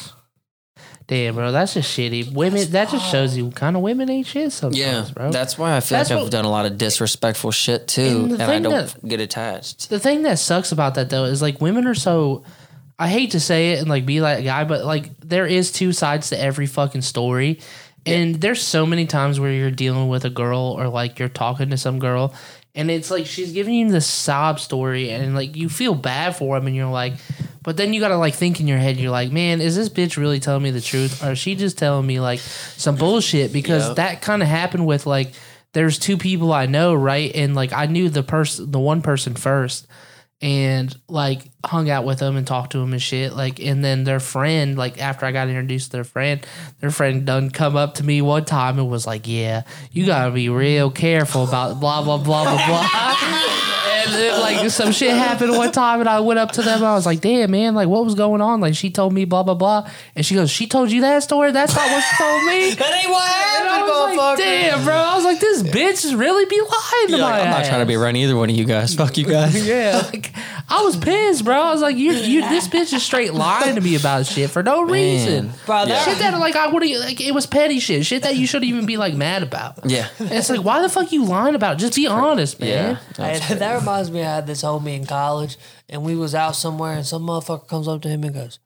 Damn, bro, that's just shitty. Women, that just shows you kind of women ain't shit sometimes, yeah, bro. that's why I feel That's like I've done a lot of disrespectful shit too, And and, I don't that- get attached. the thing that sucks about that though is like women are so I hate to say it and like be like a guy, but like there is two sides to every fucking story. And there's so many times where you're dealing with a girl or like you're talking to some girl and it's like she's giving you this sob story and like you feel bad for him and you're like but then you gotta like think in your head you're like man is this bitch really telling me the truth or is she just telling me like some bullshit? Because Yep. that kind of happened with like there's two people I know right? And like I knew the person the one person first and like hung out with them and talked to them and shit. Like, and then their friend, like after I got introduced to their friend, their friend done come up to me one time and was like, "Yeah, you gotta be real careful about blah blah blah blah blah." [LAUGHS] and then, like some shit happened one time, and I went up to them. And I was like, "Damn, man, like what was going on?" Like she told me blah blah blah, and she goes, "She told you that story? That's not what she told me." [LAUGHS] That ain't what And I happened, was like, "Damn, bro!" I was like, "This bitch is really be lying to You're my like, I'm not ass." trying to be around either one of you guys. Fuck you guys. [LAUGHS] Yeah, like I was pissed, bro. I was like, "You, you, this bitch is straight lying to me about shit for no reason." Bro, that- Shit that like I would like it was petty shit. Shit that you shouldn't even be like mad about. Yeah. And it's like, why the fuck you lying about? it? Just be honest, man. Yeah. Hey, that reminds me, I had this homie in college, and we was out somewhere, and some motherfucker comes up to him and goes,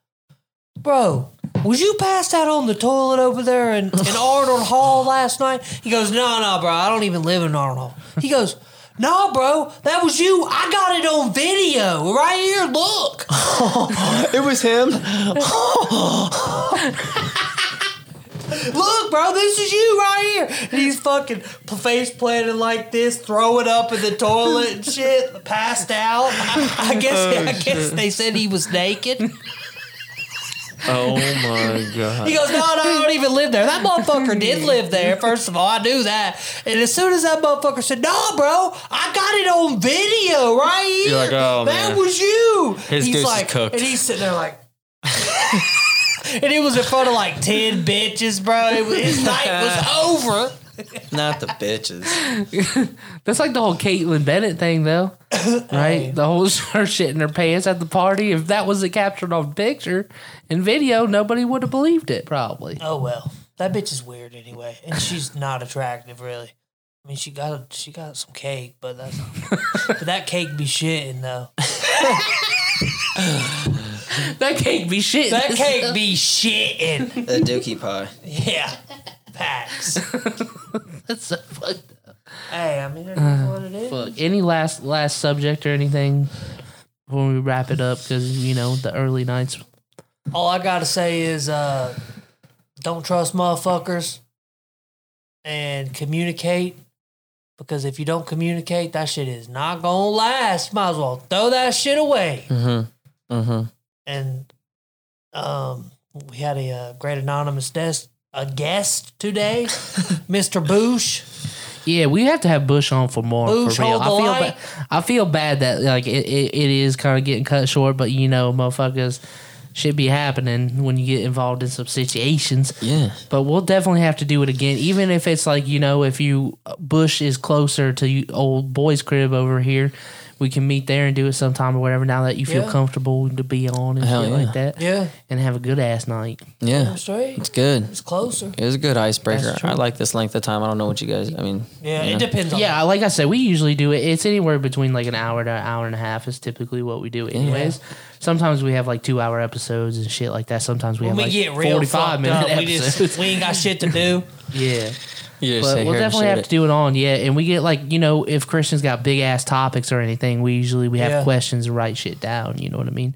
"Bro, was you passed out on the toilet over there in, in [LAUGHS] Arnold Hall last night?" He goes, "No, no, bro, I don't even live in Arnold Hall." He goes, "No, bro, that was you. I got it on video right here. Look." [LAUGHS] It was him. [LAUGHS] Look, bro, this is you right here. And he's fucking face planted like this, throwing up in the toilet and shit, passed out. I, oh, I guess I guess they said he was naked. Oh my god. He goes, no, no, I don't even live there. That motherfucker did live there. First of all, I knew that. And as soon as that motherfucker said, no, bro, I got it on video right here. You're like, oh, that man. was you. His he's like, cooked. and he's sitting there like. [LAUGHS] and it was in front of like ten bitches, bro. It was, his night was [LAUGHS] over. Not the bitches. That's like the whole Kaitlin Bennett thing, though, [COUGHS] right? The whole [LAUGHS] her shit in her pants at the party. If that wasn't captured on picture and video, nobody would have believed it. Probably. Oh well, that bitch is weird anyway, and she's not attractive really. I mean, she got she got some cake, but that's [LAUGHS] but that cake be shitting though. [SIGHS] That cake be shit. That cake be shitting. The dookie pie. Yeah, Facts. [LAUGHS] That's so fucked up. hey, I mean, it is what it is. Fuck. Any last last subject or anything before we wrap it up? Because you know the early nights. All I gotta say is, uh, don't trust motherfuckers and communicate. Because if you don't communicate, that shit is not gonna last. Might as well throw that shit away. Mm-hmm. Mm-hmm. And um, we had a, uh great anonymous desk, a guest today, [LAUGHS] Mr. Bush. Yeah, we have to have Bush on for more. Bush, for real. hold I the feel light. bad. I feel bad that like it, it, it is kind of getting cut short, but you know, motherfuckers should be happening when you get involved in some situations. Yeah. But we'll definitely have to do it again, even if it's like you know, if you Bush is closer to you, old boy's crib over here, we can meet there and do it sometime or whatever. Now that you feel Yeah. comfortable to be on and Hell shit yeah. like that, Yeah, and have a good ass night. Yeah. I'm straight. It's good. It's closer. It was a good icebreaker. That's true. I like this length of time. I don't know what you guys. I mean, Yeah, you it depends on Yeah, like I said, we usually do it. It's anywhere between like an hour to an hour and a half is typically what we do, anyways. Sometimes we have like two hour episodes and shit like that. Sometimes we When have we like get real forty five fucked minute up, we episodes. just we ain't got shit to do. [LAUGHS] yeah, You just but we'll definitely have it. to do it on. Yeah, and we get like you know if Christian's got big ass topics or anything, we usually we have Yeah. questions and write shit down. You know what I mean?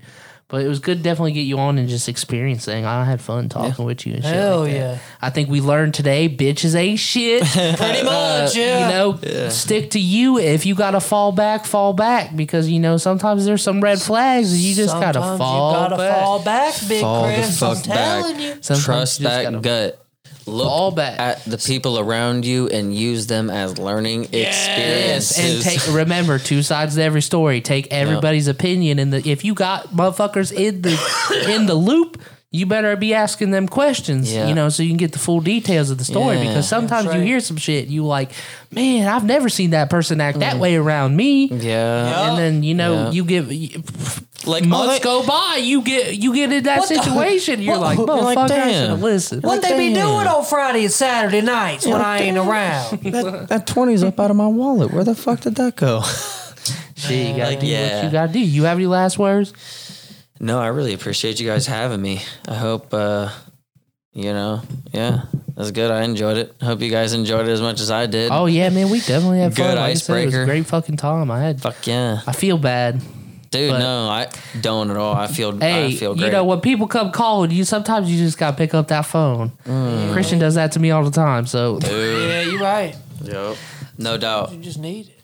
But it was good, to definitely get you on and just experiencing. I had fun talking with you and shit. Hell like yeah. I think we learned today, bitches ain't shit. [LAUGHS] Pretty uh, much, yeah. You know, stick to you. If you gotta fall back, fall back because you know sometimes there's some red flags and you just gotta fall You gotta back. fall back, big Fall the Chris. I'm fuck back. telling you. Sometimes Trust you that gotta gut. Look fall back. at the people around you and use them as learning Yes, experiences. and take remember two sides to every story. Take everybody's opinion, and the if you got motherfuckers in the in the loop, you better be asking them questions. Yeah. You know, so you can get the full details of the story. Yeah. Because sometimes That's you hear some shit, you like, man, I've never seen that person act that mm. way around me. yeah. And then you know Yeah. you give Like months they- go by, you get you get in that What the- situation. You're like, You're like, motherfucker, I damn. should have listened. What they be doing on Friday and Saturday nights when I ain't around? that, that 20's up out of my wallet. Where the fuck did that go? [LAUGHS] Shit, you gotta Like, do what you gotta do. You have any last words? No, I really appreciate you guys having me. I hope, uh, you know, yeah, that's good. I enjoyed it. Hope you guys enjoyed it as much as I did. Oh yeah, man, we definitely had fun. Good Like I said, it was a icebreaker. great fucking time. I had. Fuck yeah. I feel bad. Dude, But- no, I don't at all. I feel, Hey, I feel great. you know when people come calling you, sometimes you just gotta pick up that phone. Mm. Christian does that to me all the time. So yeah, you're right. Yep. No doubt. You just need it.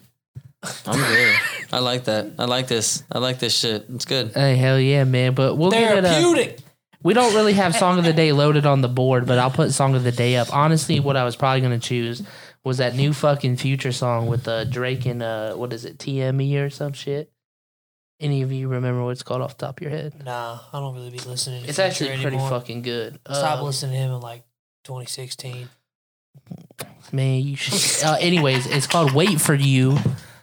I'm good. I like that. I like this. I like this shit. It's good. hey, hell yeah, man. But we'll get it. A, Therapeutic. we don't really have song of the day loaded on the board, but I'll put song of the day up. Honestly, what I was probably gonna choose was that new fucking future song with uh, Drake and uh, what is it, TME or some shit. Any of you remember what it's called off the top of your head? Nah, I don't really be listening to It's Future actually pretty anymore. fucking good. Stopped Uh, listening to him in like 2016. Man, you should. [LAUGHS] Uh, anyways, it's called "Wait for You."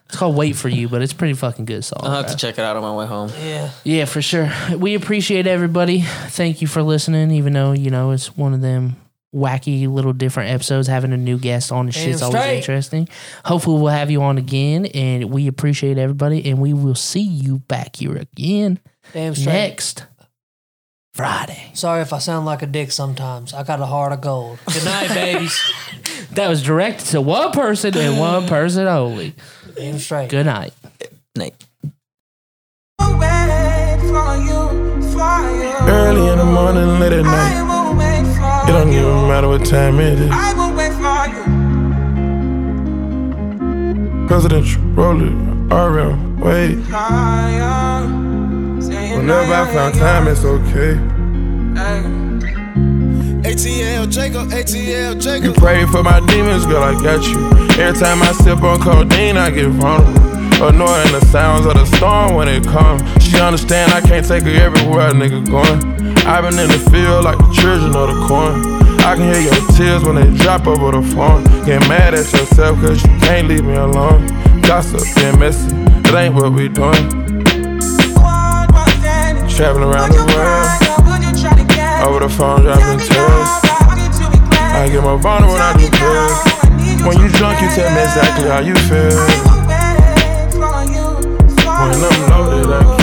It's called "Wait for You," but it's a pretty fucking good song. I'll have bro. to check it out on my way home. Yeah. Yeah, for sure. We appreciate everybody. Thank you for listening, even though you know it's one of them wacky little different episodes. Having a new guest on and Damn shit's always straight. interesting. Hopefully, we'll have you on again, and we appreciate everybody, and we will see you back here again Damn straight. next Friday. Sorry if I sound like a dick sometimes. I got a heart of gold. Good night, babies. [LAUGHS] That was directed to one person and one person only. Damn straight. Good night. Nate. Early in the morning, late at night. It don't even matter what time it is. I will wait for you. Presidential Rollie, RM, wait. Whenever I found time, it's okay. ATL Jacob, ATL Jacob. You pray for my demons, girl, I got you. Every time I sip on codeine, I get vulnerable. Annoying the sounds of the storm when it comes. She understand I can't take her everywhere a nigga going. I've been in the field like the children of the corn. I can hear your tears when they drop over the phone. Get mad at yourself cause you can't leave me alone. Gossip and messy, it ain't what we doing. Traveling around the world, over the phone dropping tears. I get more vulnerable when I do pills. When you drunk, you tell me exactly how you feel. When I'm loaded, I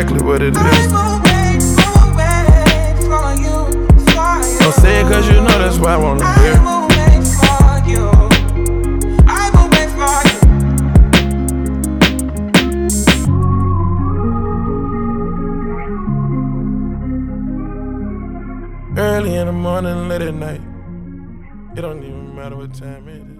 exactly what it is. Don't say it cause you know that's why I wanna hear. Early in the morning, late at night. It don't even matter what time it is.